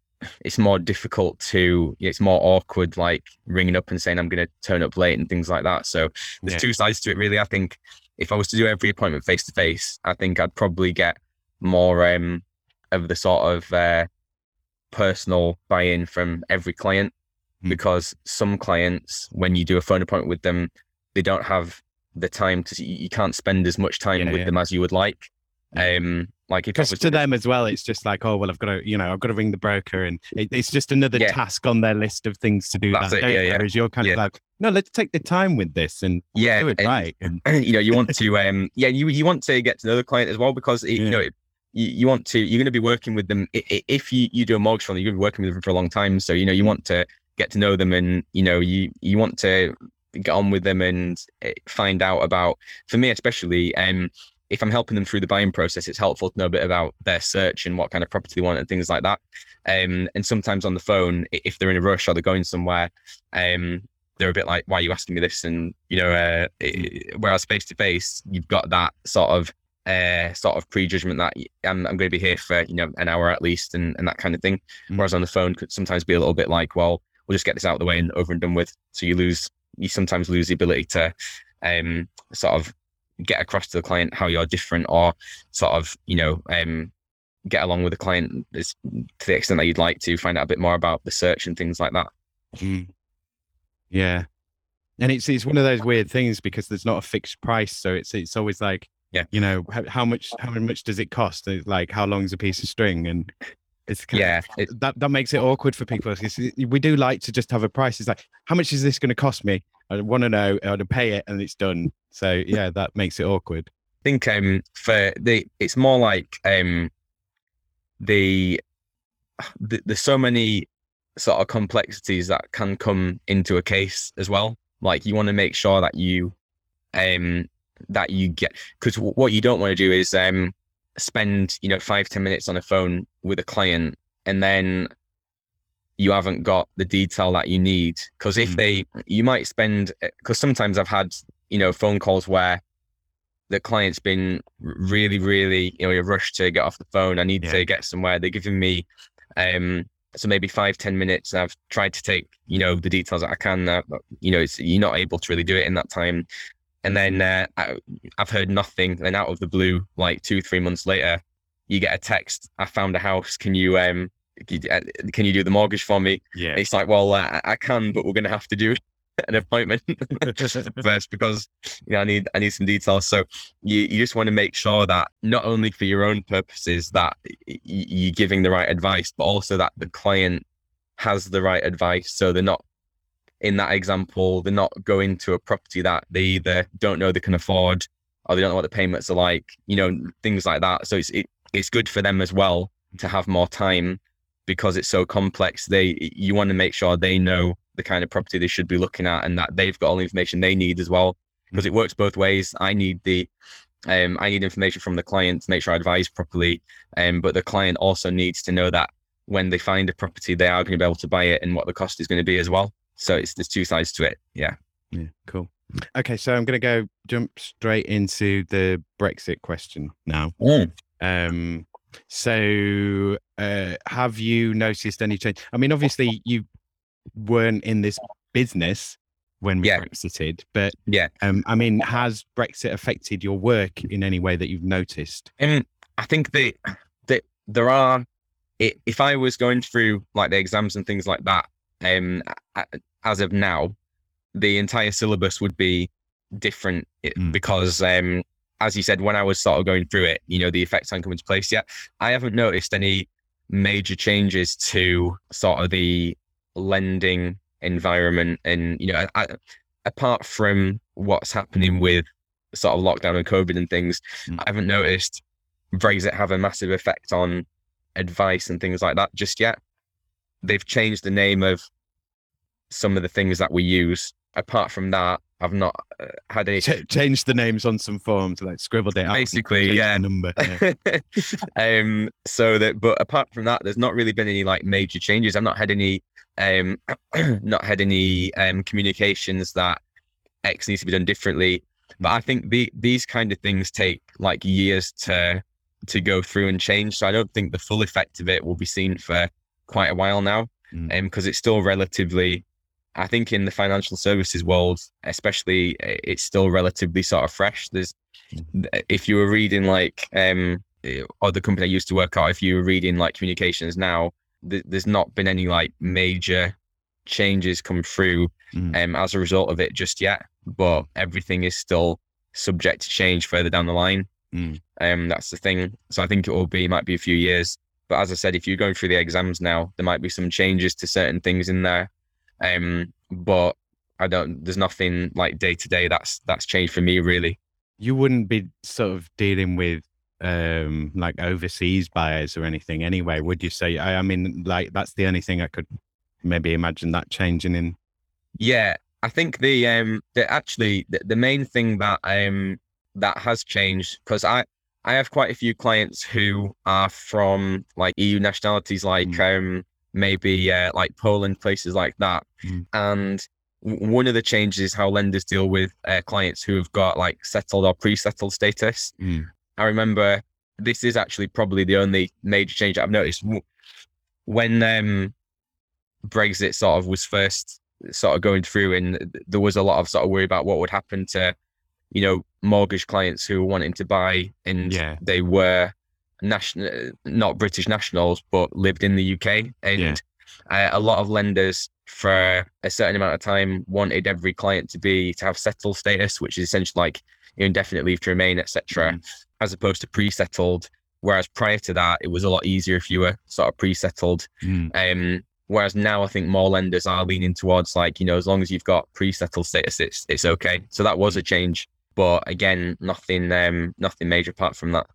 S2: It's more difficult to. It's more awkward, like ringing up and saying I'm going to turn up late and things like that. So there's yeah. two sides to it, really. I think if I was to do every appointment face to face, I think I'd probably get more um, of the sort of uh, personal buy-in from every client mm. because some clients, when you do a phone appointment with them, they don't have the time to you can't spend as much time yeah, with yeah. them as you would like um like
S1: was, to them as well it's just like oh well i've got to you know i've got to ring the broker and it, it's just another yeah. task on their list of things to do That's that it, yeah, yeah. whereas you're kind of like no let's take the time with this and yeah do it and, right
S2: and, you know you want to um yeah you you want to get to know the client as well because it, you know it, you, you want to you're going to be working with them if you you do a mortgage fund you're going to be working with them for a long time so you know you want to get to know them and you know you you want to get on with them and eh, find out about for me especially um if i'm helping them through the buying process it's helpful to know a bit about their search and what kind of property they want and things like that um and sometimes on the phone if they're in a rush or they're going somewhere um they're a bit like why are you asking me this and you know uh, whereas face to face you've got that sort of uh, sort of prejudgment that I'm, I'm going to be here for you know an hour at least and, and that kind of thing. Mm. Whereas on the phone could sometimes be a little bit like, well, we'll just get this out of the way and over and done with. So you lose you sometimes lose the ability to um, sort of get across to the client how you're different or sort of you know um, get along with the client to the extent that you'd like to find out a bit more about the search and things like that.
S1: Mm. yeah. And it's it's one of those weird things because there's not a fixed price so it's it's always like yeah. you know how, how much how much does it cost? Like how long is a piece of string? And it's
S2: yeah,
S1: of, it, that that makes it awkward for people. We do like to just have a price. It's like, how much is this going to cost me? I want to know. I want to pay it, and it's done. So yeah, that makes it awkward.
S2: I think um for the it's more like um the, the there's so many sort of complexities that can come into a case as well. Like you want to make sure that you um that you get because what you don't want to do is um spend you know five ten minutes on a phone with a client and then you haven't got the detail that you need because if mm. they you might spend because sometimes i've had you know phone calls where the client's been really really you know a rush to get off the phone i need yeah. to get somewhere they're giving me um so maybe five ten minutes and i've tried to take you know the details that i can uh, you know it's you're not able to really do it in that time and then uh, I, I've heard nothing. And out of the blue, like two, three months later, you get a text. I found a house. Can you um uh, can you do the mortgage for me?
S1: Yeah.
S2: And it's like, well, uh, I can, but we're gonna have to do an appointment first because you know, I need I need some details. So you you just want to make sure that not only for your own purposes that you're giving the right advice, but also that the client has the right advice, so they're not in that example, they're not going to a property that they either don't know they can afford or they don't know what the payments are like, you know, things like that. So it's it, it's good for them as well to have more time because it's so complex. They you want to make sure they know the kind of property they should be looking at and that they've got all the information they need as well. Because it works both ways. I need the um, I need information from the client to make sure I advise properly. Um, but the client also needs to know that when they find a property, they are going to be able to buy it and what the cost is going to be as well. So it's there's two sides to it. Yeah.
S1: Yeah. Cool. Okay, so I'm going to go jump straight into the Brexit question now.
S2: Mm.
S1: Um, So, uh, have you noticed any change? I mean, obviously, you weren't in this business when we
S2: Yeah.
S1: Brexited, but
S2: Yeah.
S1: um, I mean, has Brexit affected your work in any way that you've noticed?
S2: And I think that that there are. i- If I was going through like the exams and things like that, um, as of now, the entire syllabus would be different
S1: Mm.
S2: because, um, as you said, when I was sort of going through it, you know, the effects hadn't come into place yet. I haven't noticed any major changes to sort of the lending environment, and you know, I, apart from what's happening with sort of lockdown and COVID and things,
S1: Mm.
S2: I haven't noticed Brexit have a massive effect on advice and things like that just yet. They've changed the name of some of the things that we use. Apart from that, I've not uh, had any.
S1: Ch- changed the names on some forms, like scribbled it out.
S2: Basically, yeah.
S1: number. yeah.
S2: um. So that, but apart from that, there's not really been any like major changes. I've not had any. Um. not had any um communications that X needs to be done differently. But I think the these kind of things take like years to to go through and change. So I don't think the full effect of it will be seen for quite a while now.
S1: Mm.
S2: Um, because it's still relatively, I think in the financial services world, especially, it's still relatively sort of fresh. There's, if you were reading like, um, or the company I used to work at, if you were reading like communications now, th- there's not been any like major changes come through
S1: Mm.
S2: um, as a result of it just yet, but everything is still subject to change further down the line.
S1: Mm.
S2: Um, that's the thing. So I think it will be might be a few years. But as I said, if you're going through the exams now, there might be some changes to certain things in there. Um, but I don't. There's nothing like day to day that's that's changed for me really.
S1: You wouldn't be sort of dealing with um like overseas buyers or anything anyway, would you say? I, I mean, like that's the only thing I could maybe imagine that changing in.
S2: Yeah, I think the um the actually the, the main thing that um that has changed because I I have quite a few clients who are from like EU nationalities like um maybe uh, like Poland places like that
S1: Mm.
S2: and w- one of the changes is how lenders deal with uh, clients who have got like settled or pre-settled status.
S1: Mm.
S2: I remember this is actually probably the only major change I've noticed when um Brexit sort of was first sort of going through and there was a lot of sort of worry about what would happen to you know mortgage clients who were wanting to buy and
S1: Yeah.
S2: they were national not british nationals but lived in the uk and
S1: Yeah.
S2: uh, a lot of lenders for a certain amount of time wanted every client to be to have settled status which is essentially like indefinite leave to remain etc as opposed to pre-settled whereas prior to that it was a lot easier if you were sort of pre-settled
S1: Mm.
S2: um, whereas now I think more lenders are leaning towards like, you know, as long as you've got pre-settled status, it's it's okay. So that was a change, but again, nothing um nothing major apart from that.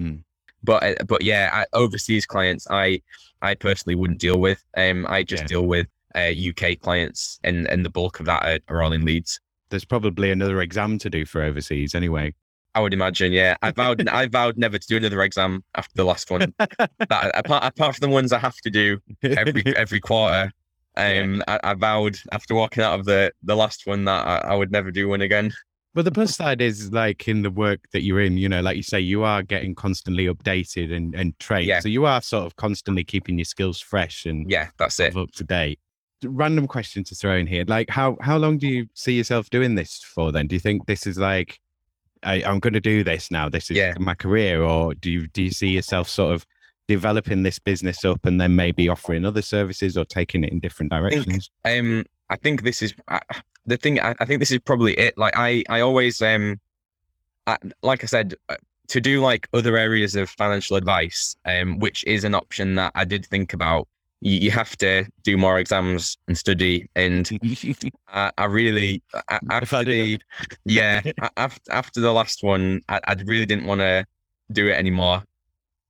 S1: Mm.
S2: But uh, but yeah, I, overseas clients, I I personally wouldn't deal with. Um, I just
S1: Yeah.
S2: deal with uh, UK clients, and and the bulk of that are, are all in Leeds.
S1: There's probably another exam to do for overseas anyway.
S2: I would imagine, yeah. I vowed, I vowed never to do another exam after the last one. that apart, apart from the ones I have to do every every quarter. Um, I, I vowed after walking out of the the last one that I, I would never do one again.
S1: But the plus side is like in the work that you're in, you know, like you say, you are getting constantly updated and, and trained.
S2: Yeah.
S1: So you are sort of constantly keeping your skills fresh and
S2: Yeah, that's it.
S1: up to date. Random question to throw in here. Like how how long do you see yourself doing this for then? Do you think this is like I, I'm gonna do this now, this is
S2: Yeah.
S1: my career, or do you do you see yourself sort of developing this business up and then maybe offering other services or taking it in different directions?
S2: Um, I think this is uh, the thing. I, I think this is probably it. Like I, I always um, I, like I said, uh, to do like other areas of financial advice, um, which is an option that I did think about. You, you have to do more exams and study, and I, I really after
S1: I
S2: the yeah after after the last one, I, I really didn't want to do it anymore.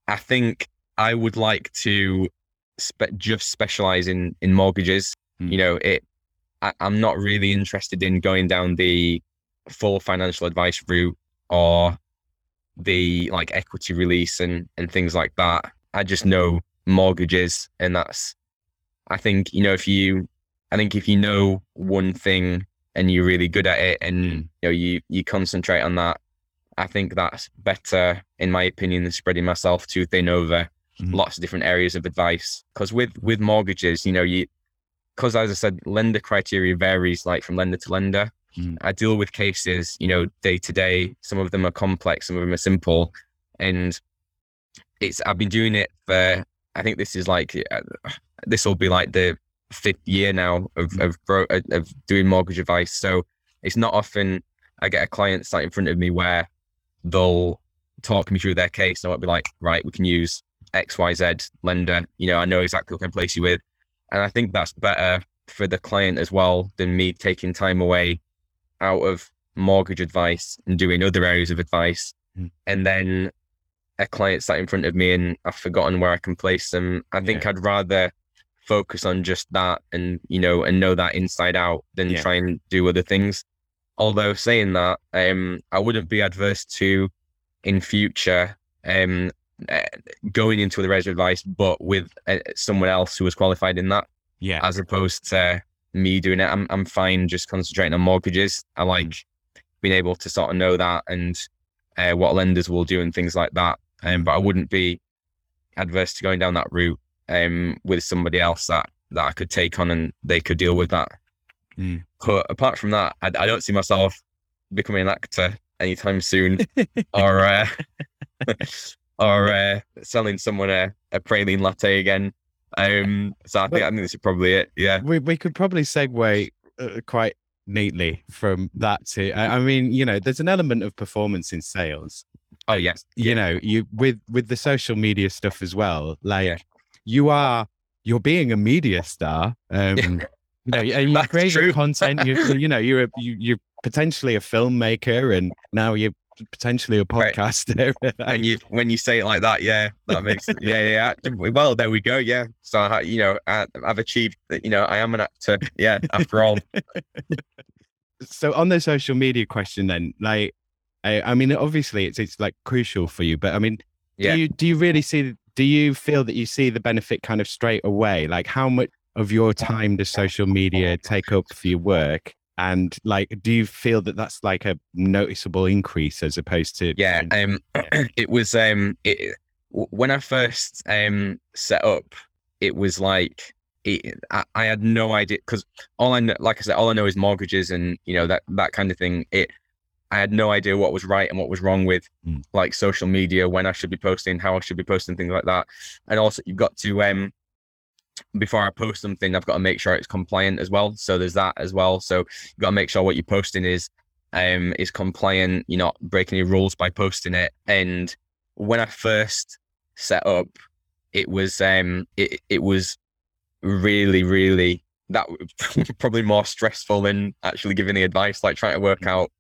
S2: I think I would like to spe- just specialize in in mortgages.
S1: Hmm.
S2: You know, it. I, I'm not really interested in going down the full financial advice route or the like equity release and and things like that. I just know mortgages, and that's. I think you know if you, I think if you know one thing and you're really good at it, and you know you you concentrate on that, I think that's better, in my opinion, than spreading myself too thin over
S1: Mhm.
S2: lots of different areas of advice. Because with with mortgages, you know, you because as I said, lender criteria varies like from lender to lender.
S1: Mhm.
S2: I deal with cases, you know, day to day. Some of them are complex, some of them are simple, and it's I've been doing it for I think this is like uh, this will be like the fifth year now of
S1: Mhm.
S2: of bro- of doing mortgage advice. So it's not often I get a client sat in front of me where they'll talk me through their case and I'll be like, right, we can use XYZ lender. You know, I know exactly what I can place you with. And I think that's better for the client as well than me taking time away out of mortgage advice and doing other areas of advice.
S1: Mm.
S2: And then a client sat in front of me and I've forgotten where I can place them. I think
S1: Yeah.
S2: I'd rather focus on just that and, you know, and know that inside out than
S1: Yeah.
S2: try and do other things. Although saying that, um, I wouldn't be adverse to in future um going into the res advice, but with uh, someone else who was qualified in that,
S1: Yeah.
S2: as opposed to me doing it. I'm I'm fine just concentrating on mortgages. I like being able to sort of know that and uh, what lenders will do and things like that. Um, but I wouldn't be adverse to going down that route um with somebody else that that I could take on and they could deal with that.
S1: Mm.
S2: But apart from that, I, I don't see myself becoming an actor anytime soon, or uh, or uh, selling someone a, a praline latte again. Um, so I think I think this is probably it. Yeah,
S1: we we could probably segue uh, quite neatly from that to I, I mean you know there's an element of performance in sales
S2: Oh yes.
S1: you know you with with the social media stuff as well like
S2: Yeah.
S1: you are you're being a media star um you know and you create
S2: true.
S1: content you you know you're a, you, you're potentially a filmmaker and now you're potentially a
S2: Right.
S1: podcaster
S2: And you when you say it like that, yeah, that makes yeah, yeah. yeah. Well, there we go. Yeah. So I, you know, I, I've achieved. You know, I am an actor. Yeah. After all.
S1: so on the social media question then like I, I mean obviously it's it's like crucial for you but I mean
S2: Yeah.
S1: do you do you really see do you feel that you see the benefit kind of straight away like how much of your time does social media take up for your work and like do you feel that that's like a noticeable increase as opposed to
S2: yeah um it was um it, when i first um set up it was like it, I, I had no idea because all i know like i said all i know is mortgages and you know that that kind of thing. It i had no idea what was right and what was wrong with
S1: Mm.
S2: like social media when i should be posting how i should be posting things like that. And also you've got to um before I post something, I've got to make sure it's compliant as well. So there's that as well. So you've got to make sure what you're posting is um is compliant. You're not breaking any rules by posting it. And when I first set up, it was um it it was really really that probably more stressful than actually giving the advice, like trying to work out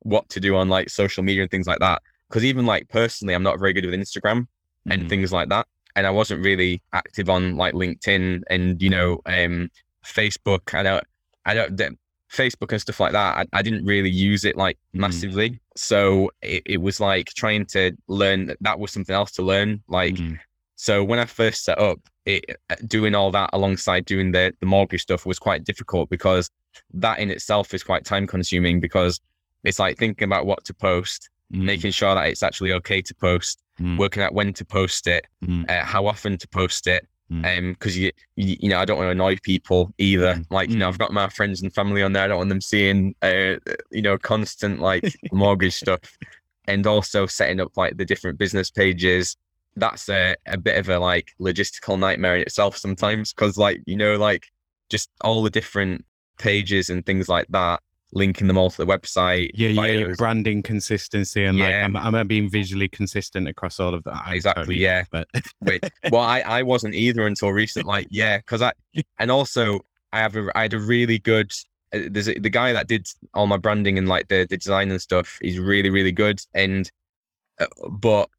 S2: what to do on like social media and things like that. Because even like personally, I'm not very good with Instagram and
S1: Mhm.
S2: things like that. And I wasn't really active on like LinkedIn and you know um Facebook. I don't, I don't Facebook and stuff like that. I, I didn't really use it like
S1: Mhm.
S2: massively. So it, it was like trying to learn that that was something else to learn. Like
S1: Mhm.
S2: so when I first set up, it doing all that alongside doing the the mortgage stuff was quite difficult because that in itself is quite time consuming because it's like thinking about what to post,
S1: Mhm.
S2: making sure that it's actually okay to post,
S1: Mhm.
S2: working out when to post it,
S1: Mhm.
S2: uh, how often to post it.
S1: Mm.
S2: Um, because you, you, you know, I don't want to annoy people either.
S1: Mm.
S2: Like, you know,
S1: Mm.
S2: I've got my friends and family on there. I don't want them seeing, uh, you know, constant like mortgage stuff, and also setting up like the different business pages. That's a, a bit of a like logistical nightmare in itself sometimes, because like you know, like just all the different pages and things like that, linking them all to the website.
S1: yeah, yeah, branding consistency and like I'm, I'm being visually consistent across all of that? I
S2: Exactly,
S1: totally
S2: yeah.
S1: But
S2: Wait, well, I, I wasn't either until recent. Like, yeah, because I and also I have a I had a really good. uh, There's a, the guy that did all my branding and like the the design and stuff. He's really really good. And uh, but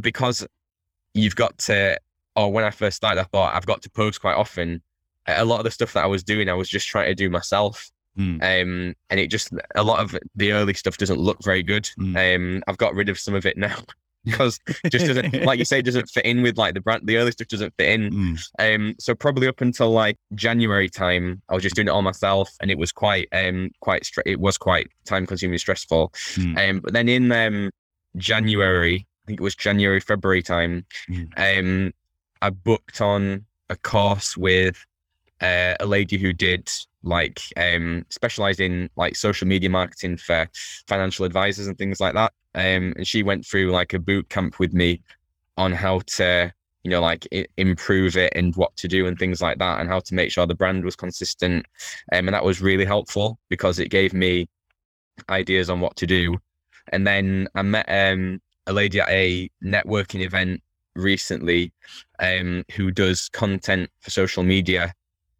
S2: because you've got to, or when I first started, I thought I've got to post quite often. A lot of the stuff that I was doing, I was just trying to do myself.
S1: Mm.
S2: Um, and it just a lot of the early stuff doesn't look very good.
S1: Mm.
S2: Um, I've got rid of some of it now. because just doesn't like you say doesn't fit in with like the brand the early stuff doesn't fit in
S1: Mm.
S2: um so probably up until like january time i was just doing it all myself and it was quite um quite stre- it was quite time consuming stressful
S1: Mm.
S2: um but then in um january i think it was january february time
S1: Mm.
S2: um i booked on a course with uh, a lady who did like um specialized in like social media marketing for financial advisors and things like that. Um and she went through like a boot camp with me on how to you know like I- improve it and what to do and things like that and how to make sure the brand was consistent. Um, and that was really helpful because it gave me ideas on what to do. And then i met um a lady at a networking event recently um who does content for social media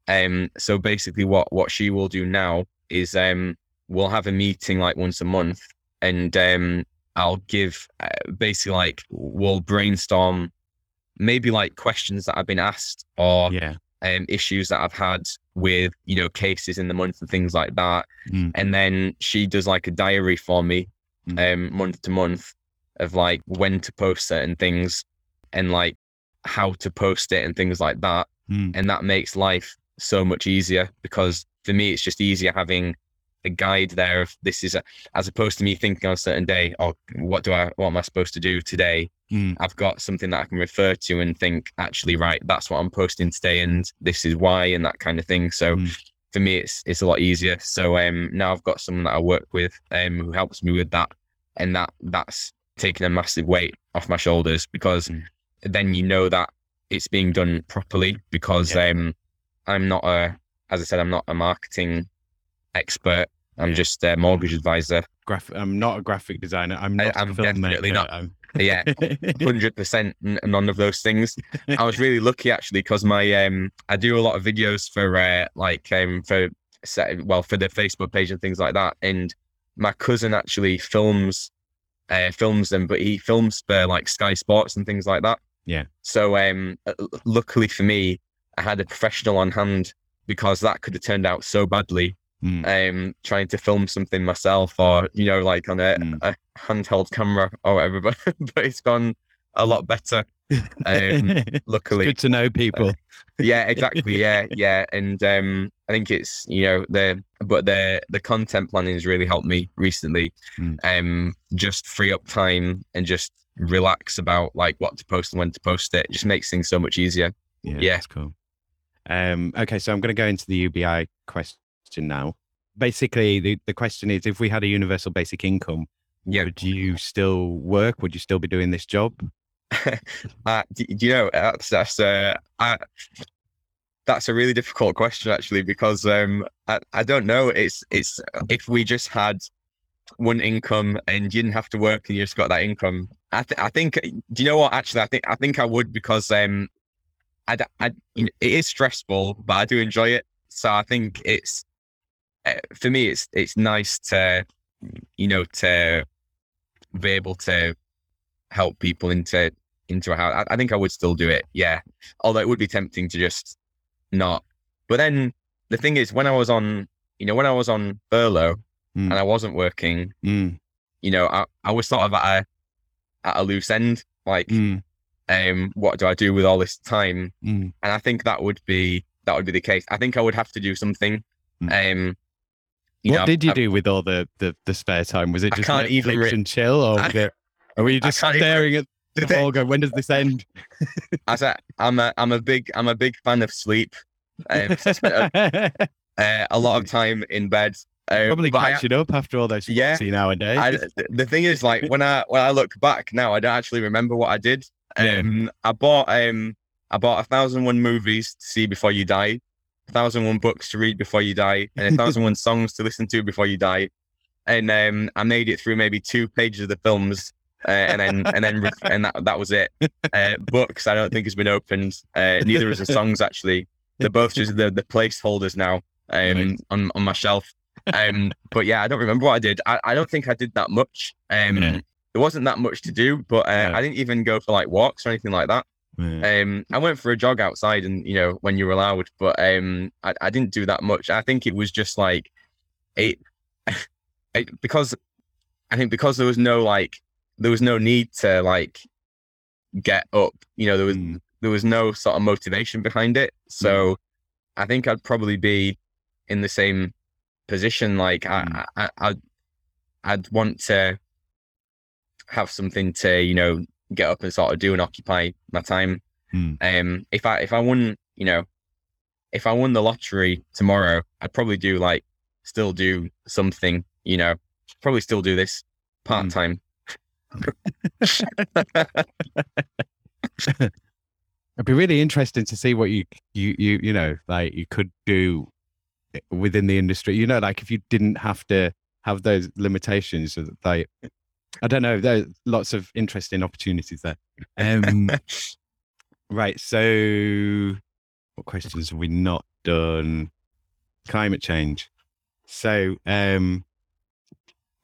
S2: um so basically what what she will do now is um we'll have a meeting like once a month and um i'll give uh, basically like we'll brainstorm maybe like questions that i've been asked or
S1: Yeah.
S2: um issues that i've had with you know cases in the month and things like that
S1: Mm.
S2: and then she does like a diary for me
S1: Mm.
S2: um month to month of like when to post certain things and like how to post it and things like that
S1: Mm.
S2: and that makes life so much easier because for me it's just easier having a guide there of this is a, as opposed to me thinking on a certain day oh what do i what am i supposed to do today
S1: Mm.
S2: i've got something that i can refer to and think actually right that's what i'm posting today and this is why and that kind of thing so
S1: Mm.
S2: for me it's it's a lot easier so um now i've got someone that i work with um who helps me with that and that that's taken a massive weight off my shoulders because
S1: Mm.
S2: then you know that it's being done properly because
S1: Yeah.
S2: um i'm not a as i said i'm not a marketing expert i'm just a mortgage advisor
S1: Graph- I'm not a graphic designer. I'm
S2: I-
S1: not. a
S2: I'm definitely not.
S1: I'm-
S2: yeah 100% none of those things i was really lucky actually because my um i do a lot of videos for uh like um for set well for the facebook page and things like that and my cousin actually films uh films them but he films for like sky sports and things like that
S1: Yeah.
S2: so um luckily for me i had a professional on hand because that could have turned out so badly
S1: Mm.
S2: um trying to film something myself or you know like on a,
S1: Mm.
S2: a handheld camera or whatever but, but it's gone a lot better um, luckily
S1: Good to know people.
S2: yeah exactly yeah yeah and um i think it's you know the but the the content planning has really helped me recently
S1: Mm.
S2: um just free up time and just relax about like what to post and when to post it, it just makes things so much easier
S1: Yeah,
S2: Yeah.
S1: cool. Um, okay, so I'm going to go into the UBI question now. Basically, the, the question is if we had a universal basic income,
S2: yeah
S1: would you still work? Would you still be doing this job?
S2: uh, do, do you know that's that's uh, I, that's a really difficult question actually because um I, I don't know it's it's if we just had one income and you didn't have to work and you just got that income I th- I think do you know what actually I think I think I would because um I, I it is stressful but I do enjoy it so I think it's uh, for me it's it's nice to you know to be able to help people into into a house. I, I think I would still do it. Yeah. Although it would be tempting to just not. But then the thing is, when I was on, you know, when I was on furlough
S1: Mm.
S2: and I wasn't working,
S1: Mm,
S2: you know, I, I was sort of at a at a loose end. Like,
S1: mm,
S2: um, what do I do with all this time?
S1: mm.
S2: And I think that would be that would be the case. I think I would have to do something. Um, you
S1: what
S2: know,
S1: did you
S2: I-
S1: do with all the, the, the spare time? Was it just
S2: can't even re-
S1: and chill, or
S2: I-
S1: it, or were you just
S2: can't even-
S1: staring at the ball going, when does this end?
S2: I said I'm a I'm a big I'm a big fan of sleep. Um, so I spent a, uh, a lot of time in bed. Uh,
S1: Probably
S2: I-
S1: catching up after all those
S2: yeah.
S1: see nowadays.
S2: I, the thing is, like when I when I look back now, I don't actually remember what I did. Um, I bought um I bought a thousand one movies to see before you die, a thousand one books to read before you die, and a thousand one songs to listen to before you die. And um, I made it through maybe two pages of the films, uh, and then and then re- and that that was it. Uh, books I don't think has been opened. Uh, neither is the songs actually. They're both just the the placeholders now um, on on my shelf. Um, but yeah, I don't remember what I did. I, I don't think I did that much. Um,
S1: Yeah.
S2: There wasn't that much to do, but uh,
S1: Yeah.
S2: I didn't even go for like walks or anything like that.
S1: Yeah.
S2: Um, I went for a jog outside, and you know when you were allowed, but um, I, I didn't do that much. I think it was just like it, it because I think because there was no like there was no need to like get up. You know, there was
S1: Mm.
S2: there was no sort of motivation behind it. So I think I'd probably be in the same position. Like
S1: Mm.
S2: I, I, I'd, I'd want to have something to, you know, get up and sort of do and occupy my time.
S1: Mm.
S2: Um, if I, if I won, you know, if I won the lottery tomorrow, I'd probably do like, still do something, you know, probably still do this part time.
S1: It'd be really interesting to see what you you you you know like you could do within the industry. You know, like if you didn't have to have those limitations, so that, like I don't know, there's lots of interesting opportunities there. Um, right. So, what questions have we not done? Climate change. So, um,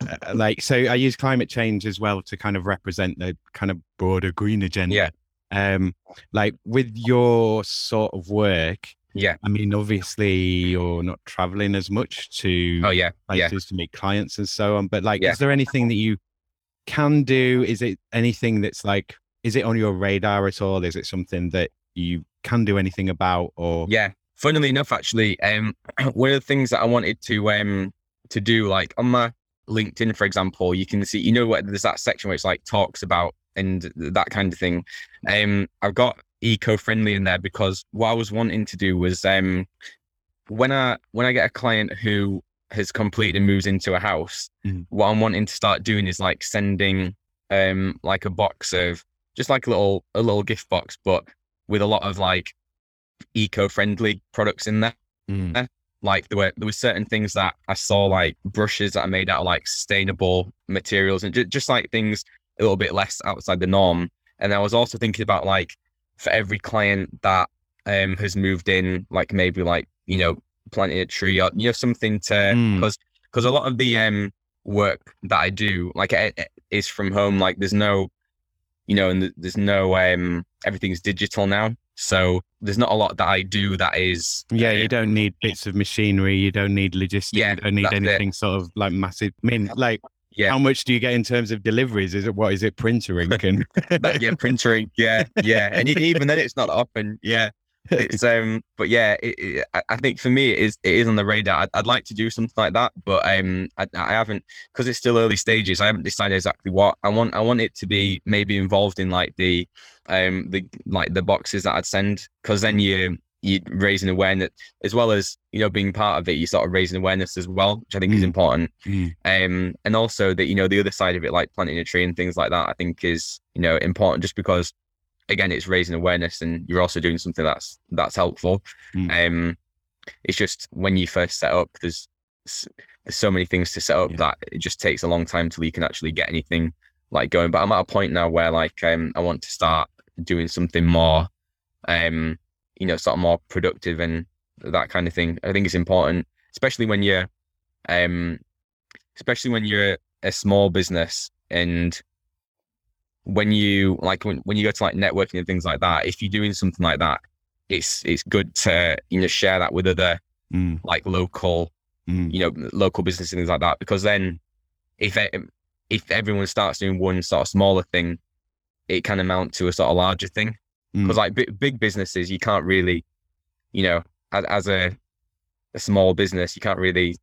S1: uh, like, so I use climate change as well to kind of represent the kind of broader green agenda.
S2: Yeah.
S1: Um, like with your sort of work,
S2: yeah.
S1: I mean, obviously you're not traveling as much to
S2: Oh yeah. Yeah.
S1: places to meet clients and so on. But like,
S2: Yeah.
S1: is there anything that you can do? Is it anything that's like, is it on your radar at all? Is it something that you can do anything about or?
S2: Yeah. Funnily enough, actually, um, one of the things that I wanted to um to do, like on my LinkedIn, for example, you can see, you know, what there's that section where it's like talks about and that kind of thing. Um, I've got eco-friendly in there because what I was wanting to do was um when I when I get a client who has completed and moves into a house,
S1: Mhm.
S2: what I'm wanting to start doing is like sending um like a box of just like a little a little gift box, but with a lot of like eco-friendly products in there.
S1: Mm,
S2: Like there were there were certain things that I saw like brushes that are made out of like sustainable materials and ju- just like things a little bit less outside the norm. And I was also thinking about like for every client that um has moved in, like maybe like you know planting a tree or you know something to
S1: Mm.
S2: because because a lot of the um work that I do like it, it is from home. Like there's no you know and there's no um everything's digital now. So there's not a lot that I do that is
S1: yeah,
S2: uh,
S1: you don't need bits of machinery. You don't need logistics.
S2: Yeah,
S1: you don't need
S2: that's it.
S1: anything sort of like massive. I mean, like,
S2: Yeah.
S1: how much do you get in terms of deliveries? Is it what is it printer ink and
S2: yeah, printer ink. Yeah, yeah, and even then, it's not often. Yeah, it's um, but yeah, it, it, I- I think for me, it is it is on the radar. I'd, I'd like to do something like that, but um, I, I haven't because it's still early stages. I haven't decided exactly what I want. I want it to be maybe involved in like the um the like the boxes that I'd send because then you you raising awareness as well as you know being part of it. You sort of raising awareness as well, which I think is
S1: Mm.
S2: important
S1: Mm,
S2: um and also that you know the other side of it like planting a tree and things like that i think is you know important just because again it's raising awareness and you're also doing something that's that's helpful
S1: Mm.
S2: um it's just when you first set up there's there's so many things to set up
S1: Yeah.
S2: that it just takes a long time till you can actually get anything like going but i'm at a point now where like um i want to start doing something more um you know sort of more productive and that kind of thing i think it's important especially when you're um especially when you're a small business and when you like when, when you go to like networking and things like that if you're doing something like that it's it's good to you know share that with other
S1: mm,
S2: like local
S1: mm.
S2: you know local businesses and things like that because then if it, if everyone starts doing one sort of smaller thing it can amount to a sort of larger thing because
S1: Mm.
S2: like big, big businesses you can't really you know as, as a a small business you can't really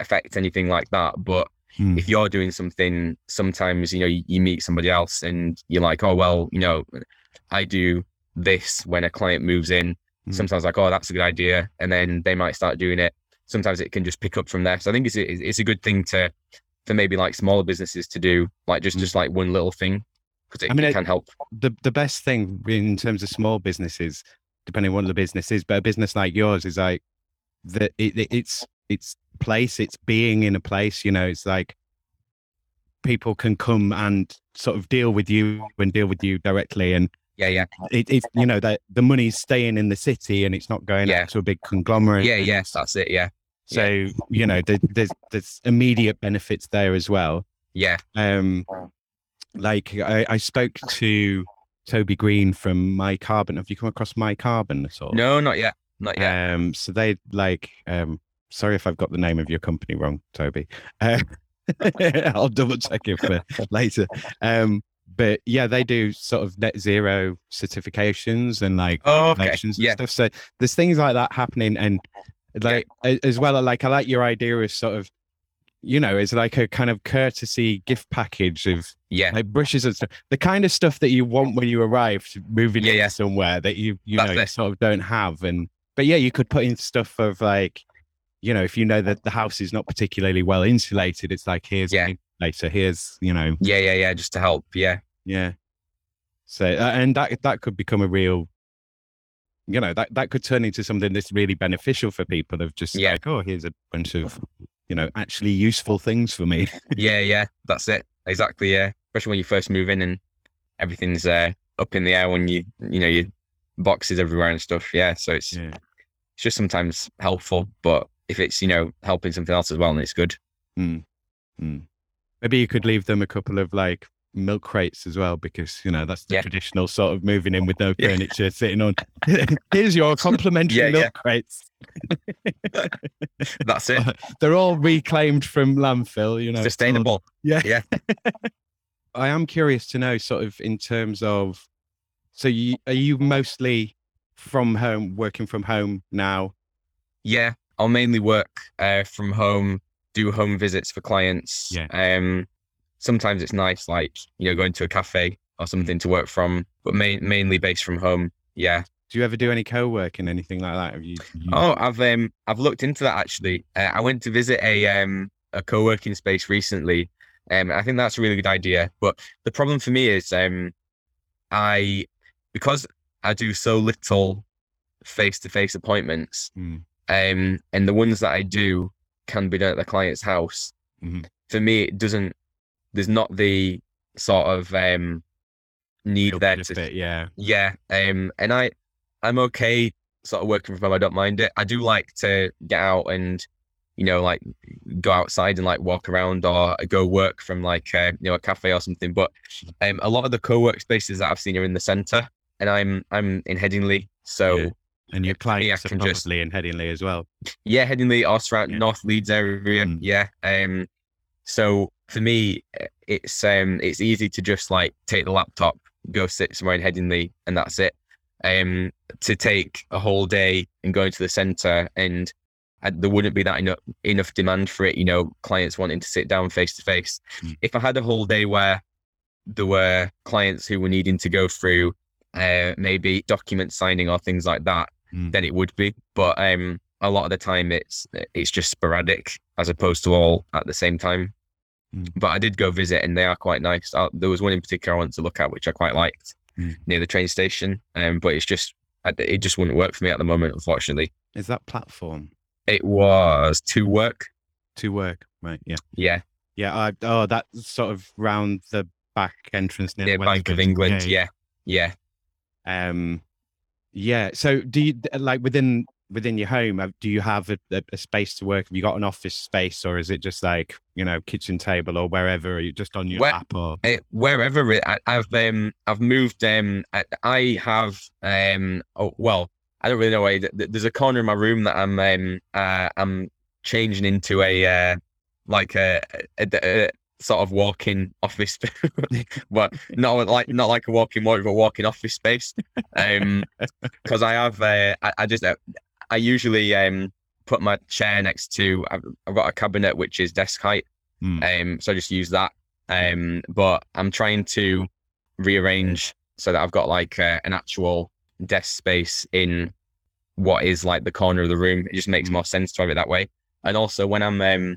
S2: affect anything like that but
S1: Mm.
S2: if you're doing something sometimes you know you, you meet somebody else and you're like oh well you know i do this when a client moves in
S1: Mm.
S2: sometimes like oh that's a good idea and then they might start doing it sometimes it can just pick up from there so i think it's a, it's a good thing to for maybe like smaller businesses to do like just
S1: Mm.
S2: just like one little thing because it,
S1: I mean,
S2: it
S1: it-
S2: can help
S1: the the best thing in terms of small businesses, depending on what the business is, but a business like yours is like that it, it, it's it's place, it's being in a place. You know, it's like people can come and sort of deal with you and deal with you directly, and
S2: yeah yeah
S1: it, it's you know that the money's staying in the city and it's not going
S2: Yeah.
S1: to a big conglomerate.
S2: yeah yes that's it yeah
S1: So you know, there, there's there's immediate benefits there as well.
S2: yeah
S1: Um, like I, I spoke to Toby Green from My Carbon. Have you come across My Carbon at all?
S2: no not yet not yet
S1: Um, so they like um, sorry if I've got the name of your company wrong, Toby. Uh, I'll double check it for later. Um, but yeah, they do sort of net zero certifications and like
S2: Oh, okay.
S1: and
S2: Yeah.
S1: stuff. So there's things like that happening, and like a- as well. Like I like your idea of sort of, you know, it's like a kind of courtesy gift package of
S2: Yeah.
S1: like brushes and stuff. The kind of stuff that you want when you arrive to moving
S2: Yeah,
S1: in
S2: yeah.
S1: somewhere that you you
S2: That's
S1: know you sort of don't have. And but yeah, you could put in stuff of like, you know, if you know that the house is not particularly well insulated, it's like here's
S2: Yeah.
S1: insulator, here's you know,
S2: Yeah. Yeah. Yeah. Just to help. Yeah.
S1: yeah. So uh, and that that could become a real. You know that that could turn into something that's really beneficial for people. Of just
S2: Yeah.
S1: like, oh, here's a bunch of, you know, actually useful things for me.
S2: Yeah. Yeah. That's it. Exactly. Yeah. Especially when you first move in and everything's uh, up in the air when you, you know, your boxes everywhere and stuff. Yeah. So it's,
S1: Yeah.
S2: it's just sometimes helpful, but if it's, you know, helping something else as well, then it's good.
S1: Mm. Mm. Maybe you could leave them a couple of like milk crates as well, because you know that's the
S2: Yeah.
S1: traditional sort of moving in with no
S2: Yeah.
S1: furniture sitting on. Here's your complimentary
S2: Yeah,
S1: milk
S2: yeah.
S1: crates.
S2: That's it.
S1: They're all reclaimed from landfill. You know, sustainable all-
S2: yeah
S1: I am curious to know, sort of, in terms of. So, you are you mostly from home, working from home now?
S2: Yeah, I'll mainly work uh, from home, do home visits for clients.
S1: Yeah.
S2: Um, sometimes it's nice, like you know, going to a cafe or something to work from, but main, mainly based from home. Yeah.
S1: Do you ever do any co-working, anything like that? Have you? you-
S2: Oh, I've um, I've looked into that actually. Uh, I went to visit a um, a co-working space recently. Um, I think that's a really good idea. But the problem for me is um, I because I do so little face-to-face appointments.
S1: Mm.
S2: Um, and the ones that I do can be done at the client's house.
S1: Mhm.
S2: For me, it doesn't. There's not the sort of um, need
S1: feel
S2: there
S1: benefit,
S2: to.
S1: yeah.
S2: Yeah, um, and I, I'm okay sort of working from home. I don't mind it. I do like to get out and, you know, like go outside and like walk around or go work from like uh, you know a cafe or something. But um, a lot of the co-work spaces that I've seen are in the centre, and I'm I'm in Headingley, so.
S1: Yeah. And your clients
S2: I
S1: are
S2: can just-
S1: probably in Headingley as well.
S2: Yeah, Headingley surround
S1: Yeah.
S2: North Leeds area.
S1: Mm.
S2: Yeah. Um. So for me, uh, it's um it's easy to just like take the laptop, go sit somewhere in Headingley, and that's it. Um. To take a whole day and go into the centre, and uh, there wouldn't be that enough enough demand for it. You know, clients wanting to sit down face to face. If I had a whole day where there were clients who were needing to go through uh maybe document signing or things like that
S1: Mm.
S2: then it would be. But um, a lot of the time it's it's just sporadic as opposed to all at the same time.
S1: Mm.
S2: But I did go visit and they are quite nice. Uh, there was one in particular I wanted to look at which I quite liked
S1: Mm.
S2: near the train station. Um, but it's just it just wouldn't work for me at the moment, unfortunately.
S1: Is that platform
S2: It was to work.
S1: to work? Right. Yeah.
S2: Yeah,
S1: Yeah. I, oh, that's sort of round the back entrance near
S2: near Bank of. England. Yeah, yeah.
S1: Um, yeah. So, do you like within within your home? Do you have a, a, space to work? Have you got an office space, or is it just like you know kitchen table or wherever? Are you just on your
S2: Where-
S1: lap or?
S2: Uh, wherever it, I, I've um I've moved um I, I have um oh well I don't really know why th- th- there's a corner in my room that I'm um uh, I'm changing into a uh like a, a, a, a sort of walk-in office but not like not like a walk-in more of a walk-in office space um because I have uh, I, I just uh, I usually um put my chair next to I've, I've got a cabinet which is desk height
S1: Hmm.
S2: um so I just use that um, but I'm trying to rearrange so that I've got like uh, an actual desk space in what is like the corner of the room. It just makes
S1: Mm.
S2: more sense to have it that way. And also when I'm um,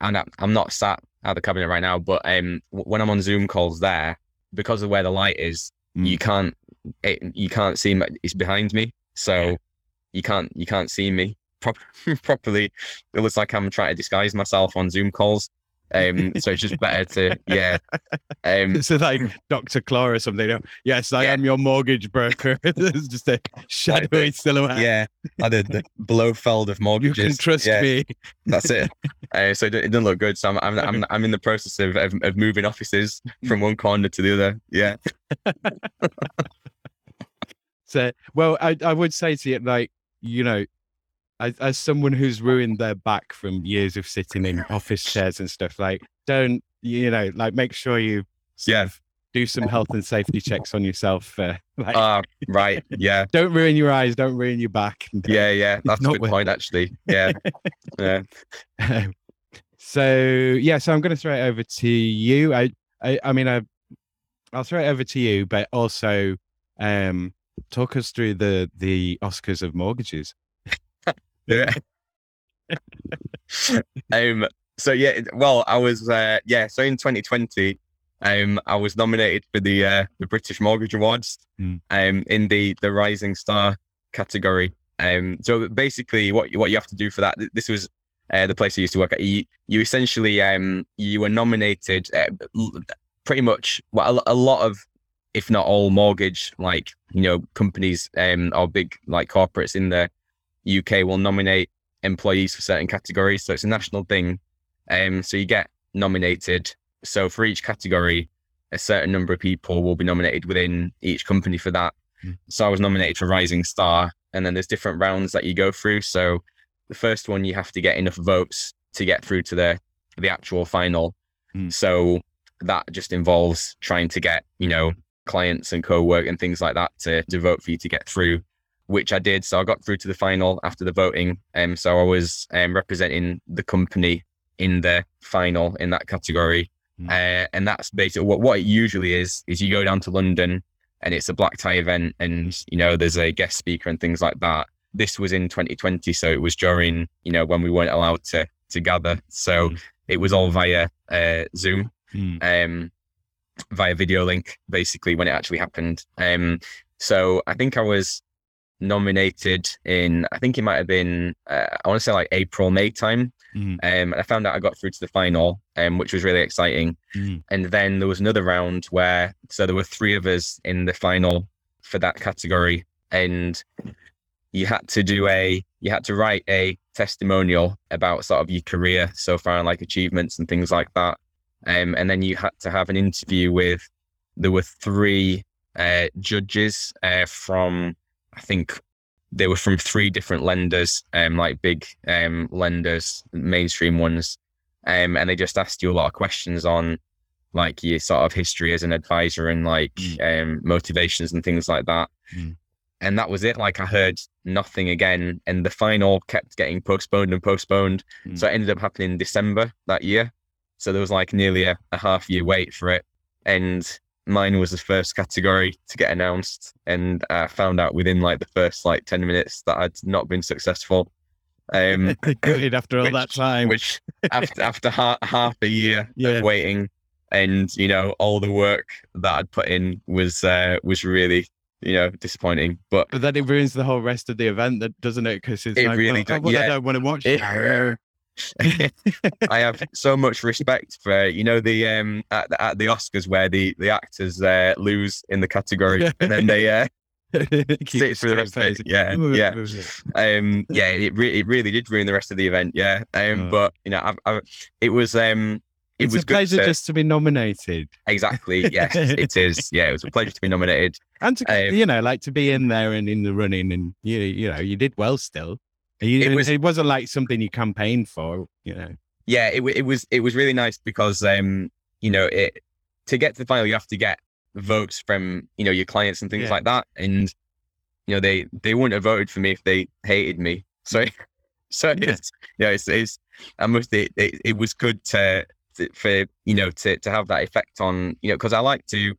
S2: and I'm not sat at the cabinet right now, but um, w- when I'm on Zoom calls there, because of where the light is,
S1: Mm.
S2: you can't it, you can't see me. It's behind me, so
S1: Yeah.
S2: you can't you can't see me prop- properly. It looks like I'm trying to disguise myself on Zoom calls. Um, so it's just better to yeah. Um,
S1: so like Dr. Claw or something. you know, Yes, I
S2: Yeah.
S1: am your mortgage broker. it's just a shadowy silhouette.
S2: yeah, I did the Blofeld of
S1: You
S2: mortgages.
S1: can trust
S2: yeah,
S1: me.
S2: That's it. Uh, so it, it doesn't look good. So I'm I'm I'm, I'm in the process of, of of moving offices from one corner to the other. Yeah,
S1: So, well, I, I would say to you, like, you know, as, as someone who's ruined their back from years of sitting in office chairs and stuff, like don't you know, like make sure you
S2: Yeah.
S1: do some health and safety checks on yourself. Uh, like,
S2: Ah, right. Yeah.
S1: don't ruin your eyes, don't ruin your back.
S2: Yeah. Yeah. That's a good point, actually. Yeah. Yeah.
S1: don't- so yeah, so I'm going to throw it over to you. I, I, I mean, I, I'll throw it over to you, but also, um, talk us through the the Oscars of mortgages.
S2: Yeah. um. So yeah. Well, I was. Uh, yeah. So in 2020, um, I was nominated for the uh, the British Mortgage Awards.
S1: Mm.
S2: Um, in the the Rising Star category. Um. So basically, what you- what you have to do for that. This was. Uh, the place I used to work at, you, you essentially um you were nominated uh, pretty much well a, a lot of if not all mortgage like you know companies um or big like corporates in the UK will nominate employees for certain categories. So it's a national thing. Um, so you get nominated. So for each category, a certain number of people will be nominated within each company for that.
S1: Mm.
S2: So I was nominated for Rising Star, and then there's different rounds that you go through. So the first one you have to get enough votes to get through to the the actual final.
S1: Mm.
S2: So that just involves trying to get you know clients and co-work and things like that to to vote for you to get through which I did. So I got through to the final after the voting. Um, so I was um, representing the company in the final in that category.
S1: Mm.
S2: Uh, and that's basically what, what it usually is, is you go down to London and it's a black tie event and, you know, there's a guest speaker and things like that. This was in 2020. So it was during, you know, when we weren't allowed to, to gather. So
S1: Mm.
S2: it was all via uh, Zoom
S1: Mm.
S2: um, via video link, basically, when it actually happened. Um, so I think I was nominated in, I think it might have been, uh, I want to say like April, May time.
S1: Mm.
S2: Um, and I found out I got through to the final, um, which was really exciting.
S1: Mm.
S2: And then there was another round where, so there were three of us in the final for that category. And you had to do a, you had to write a testimonial about sort of your career so far and like achievements and things like that. Um, and then you had to have an interview with, there were three uh, judges uh, from, I think they were from three different lenders, um, like big um, lenders, mainstream ones. Um, and they just asked you a lot of questions on like your sort of history as an advisor and like um, motivations and things like that.
S1: Mm.
S2: And that was it. Like I heard nothing again. And the final kept getting postponed and postponed.
S1: Mm.
S2: So it ended up happening in December that year. So there was like nearly a, a half year wait for it. And mine was the first category to get announced. And I found out within like the first like 10 minutes that I'd not been successful. Um,
S1: Good after all
S2: which-
S1: that time.
S2: which after after ha- half a year
S1: Yeah.
S2: of waiting and you know all the work that I'd put in was uh, was really you know disappointing but
S1: But then it ruins the whole rest of the event, that doesn't it? Because it's
S2: It
S1: like,
S2: really
S1: well,
S2: do-
S1: oh, well, I
S2: yeah.
S1: don't want to watch
S2: It-
S1: it.
S2: I have so much respect for you know the um at the, at the Oscars where the the actors uh, lose in the category and then they uh, sit through the rest of it. yeah yeah. um yeah it, re- it really did ruin the rest of the event yeah. Um
S1: Oh.
S2: but you know I've, I've, it was um it
S1: It's
S2: was
S1: a pleasure
S2: to-
S1: just to be nominated.
S2: Exactly yes it is. Yeah it was a pleasure to be nominated.
S1: And to
S2: Um,
S1: you know, like to be in there and in the running, and you you know, you did well still. You,
S2: It was-
S1: it wasn't like something you campaigned for, you know.
S2: yeah, it, it was it was really nice because um you know it to get to the final you have to get votes from you know your clients and things
S1: Yeah.
S2: like that and you know they they wouldn't have voted for me if they hated me so so
S1: Yeah.
S2: it's yeah it's, it's I must it, it, it was good to, to for you know to to have that effect on you know because I like to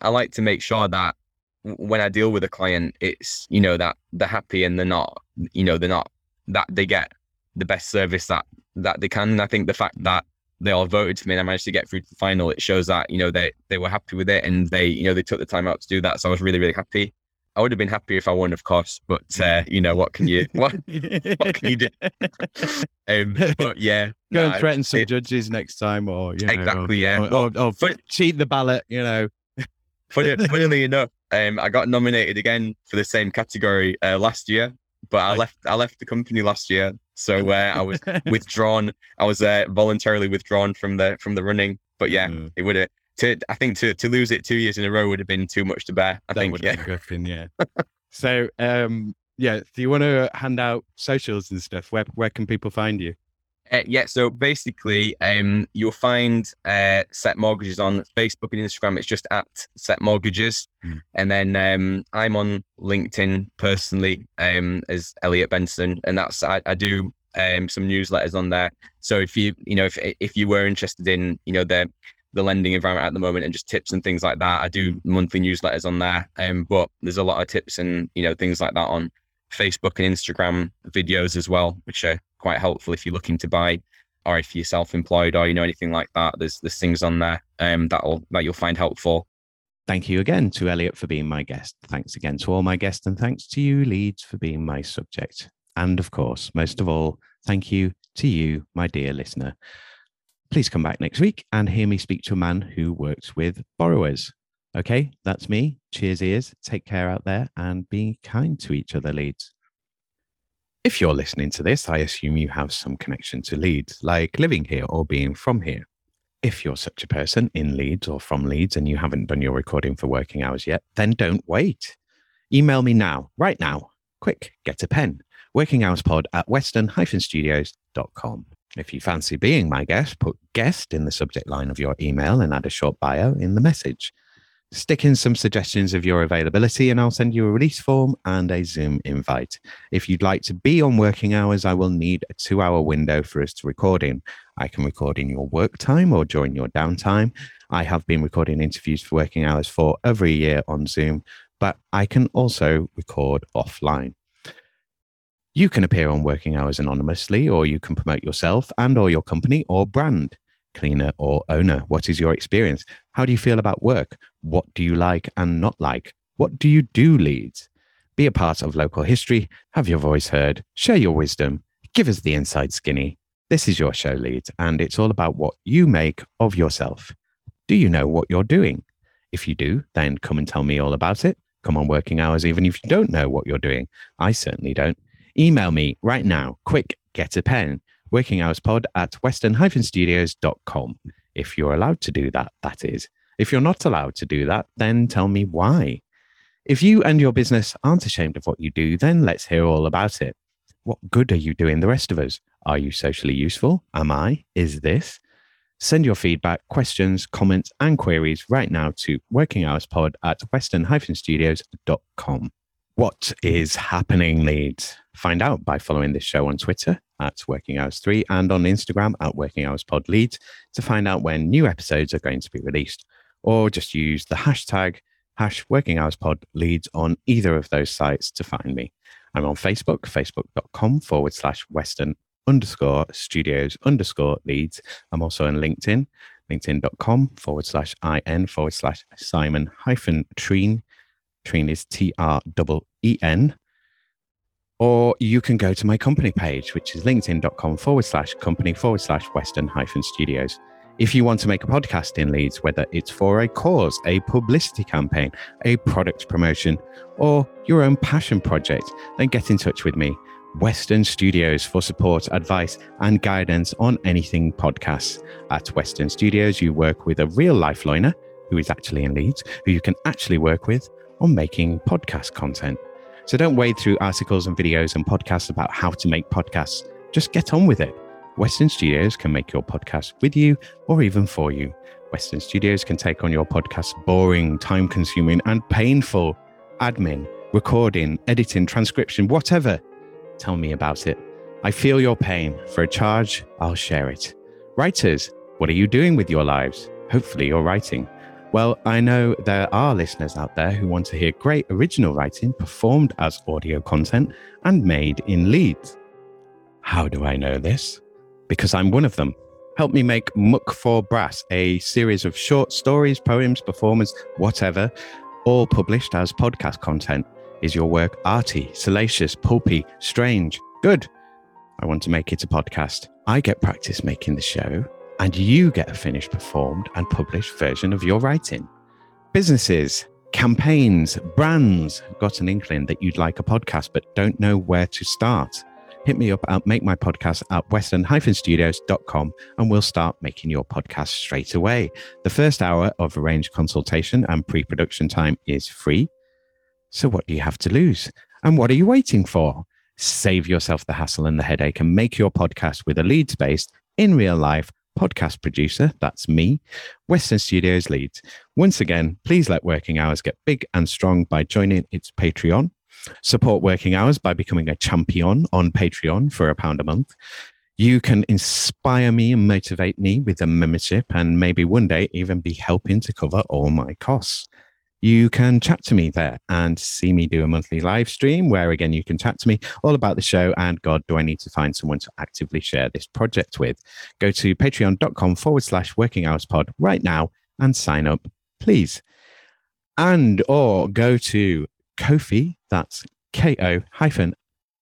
S2: I like to make sure that when I deal with a client it's you know that they're happy and they're not you know they're not that they get the best service that that they can. And I think the fact that they all voted for me and I managed to get through to the final, it shows that, you know, they, they were happy with it and they, you know, they took the time out to do that. So I was really, really happy. I would have been happier if I won, of course, but, uh, you know, what can you, what, what can you do? Um, but yeah.
S1: Go and threaten some
S2: it-
S1: judges next time, or you know,
S2: Exactly, yeah.
S1: or, or, or cheat the ballot. You know,
S2: Funny, funnily enough, um, I got nominated again for the same category uh, last year, but I left, I left the company last year. So uh, I was withdrawn. I was uh, voluntarily withdrawn from the from the running. But yeah,
S1: Mm.
S2: it would have. To I think to to lose it two years in a row would have been too much to bear. I
S1: that
S2: think yeah.
S1: gutting, yeah. so, um, yeah. Do you want to hand out socials and stuff? Where where can people find you?
S2: Uh, yeah, so basically, um, you'll find uh, Set Mortgages on Facebook and Instagram. It's just at Set Mortgages, mm. and then um, I'm on LinkedIn personally um, as Elliot Benson, and that's I, I do um, some newsletters on there. So if you you know if if you were interested in you know the the lending environment at the moment and just tips and things like that, I do monthly newsletters on there. Um, but there's a lot of tips and you know things like that on Facebook and Instagram videos as well, which are quite helpful if you're looking to buy or if you're self-employed or you know anything like that. There's there's things on there um, that'll that you'll find helpful.
S1: Thank you again to Elliot for being my guest. Thanks again to all my guests, and thanks to you, Leeds, for being my subject. And of course, most of all, thank you to you, my dear listener. Please come back next week and hear me speak to a man who works with borrowers. Okay, that's me. Cheers, ears. Take care out there and be kind to each other, Leeds. If you're listening to this, I assume you have some connection to Leeds, like living here or being from here. If you're such a person in Leeds or from Leeds and you haven't done your recording for working hours yet, then don't wait. Email me now, right now. Quick, get a pen. Workinghourspod at western-studios.com. If you fancy being my guest, put guest in the subject line of your email and add a short bio in the message. Stick in some suggestions of your availability, and I'll send you a release form and a Zoom invite. If you'd like to be on working hours, I will need a two hour window for us to record in. I can record in your work time or during your downtime. I have been recording interviews for working hours for over a year on Zoom, but I can also record offline. You can appear on working hours anonymously, or you can promote yourself and or your company or brand cleaner or owner? What is your experience? How do you feel about work? What do you like and not like? What do you do, Leeds? Be a part of local history, have your voice heard, share your wisdom, give us the inside skinny. This is your show, Leeds, and it's all about what you make of yourself. Do you know what you're doing? If you do, then come and tell me all about it. Come on working hours, even if you don't know what you're doing. I certainly don't. Email me right now. Quick, get a pen workinghourspod at western-studios.com. If you're allowed to do that, that is. If you're not allowed to do that, then tell me why. If you and your business aren't ashamed of what you do, then let's hear all about it. What good are you doing the rest of us? Are you socially useful? Am I? Is this? Send your feedback, questions, comments, and queries right now to workinghourspod at western-studios.com. What is happening, Leeds? Find out by following this show on Twitter at Working Hours 3 and on Instagram at Working Hours Pod Leeds to find out when new episodes are going to be released. Or just use the hashtag hash Working Hours Pod Leeds on either of those sites to find me. I'm on Facebook, facebook.com forward slash Western underscore studios underscore Leeds. I'm also on LinkedIn, linkedin.com forward slash IN forward slash Simon hyphen Treen Treen is T R E N. Or you can go to my company page, which is linkedin.com forward slash company forward slash western hyphen studios. If you want to make a podcast in Leeds, whether it's for a cause, a publicity campaign, a product promotion, or your own passion project, then get in touch with me. Western Studios for support, advice, and guidance on anything podcasts. At Western Studios, you work with a real life loiner who is actually in Leeds, who you can actually work with on making podcast content. So don't wade through articles and videos and podcasts about how to make podcasts. Just get on with it. Western Studios can make your podcast with you or even for you. Western Studios can take on your podcast's boring, time consuming, and painful admin, recording, editing, transcription, whatever. Tell me about it. I feel your pain. For a charge, I'll share it. Writers, what are you doing with your lives? Hopefully, you're writing. Well, I know there are listeners out there who want to hear great original writing performed as audio content and made in Leeds. How do I know this? Because I'm one of them. Help me make Muck for Brass, a series of short stories, poems, performers, whatever, all published as podcast content. Is your work arty, salacious, pulpy, strange? Good. I want to make it a podcast. I get practice making the show and you get a finished, performed, and published version of your writing. Businesses, campaigns, brands got an inkling that you'd like a podcast but don't know where to start. Hit me up at make my podcast at western-studios.com and we'll start making your podcast straight away. The first hour of arranged consultation and pre production time is free. So, what do you have to lose? And what are you waiting for? Save yourself the hassle and the headache and make your podcast with a Leeds based, in real life podcast producer. That's me, Western Studios Leeds. Once again, please let Working Hours get big and strong by joining its Patreon. Support Working Hours by becoming a champion on Patreon for a pound a month. You can inspire me and motivate me with a membership and maybe one day even be helping to cover all my costs you can chat to me there and see me do a monthly live stream where again you can chat to me all about the show and god do i need to find someone to actively share this project with. Go to patreon.com forward slash working hours pod right now and sign up please. And or go to Ko-fi that's ko hyphen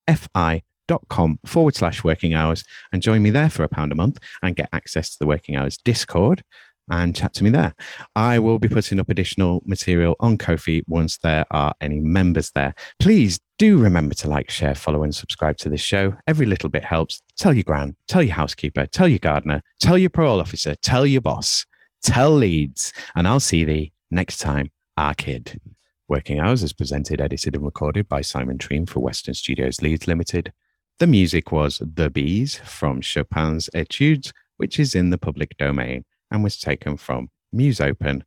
S1: fi dot com forward slash working hours and join me there for a pound a month and get access to the working hours discord and chat to me there. I will be putting up additional material on Ko-fi once there are any members there. Please do remember to like, share, follow, and subscribe to this show. Every little bit helps. Tell your gran, tell your housekeeper, tell your gardener, tell your parole officer, tell your boss, tell Leeds, and I'll see thee next time, our kid. Working Hours is presented, edited, and recorded by Simon Treen for Western Studios Leeds Limited. The music was The Bees from Chopin's Etudes, which is in the public domain and was taken from musopen.org.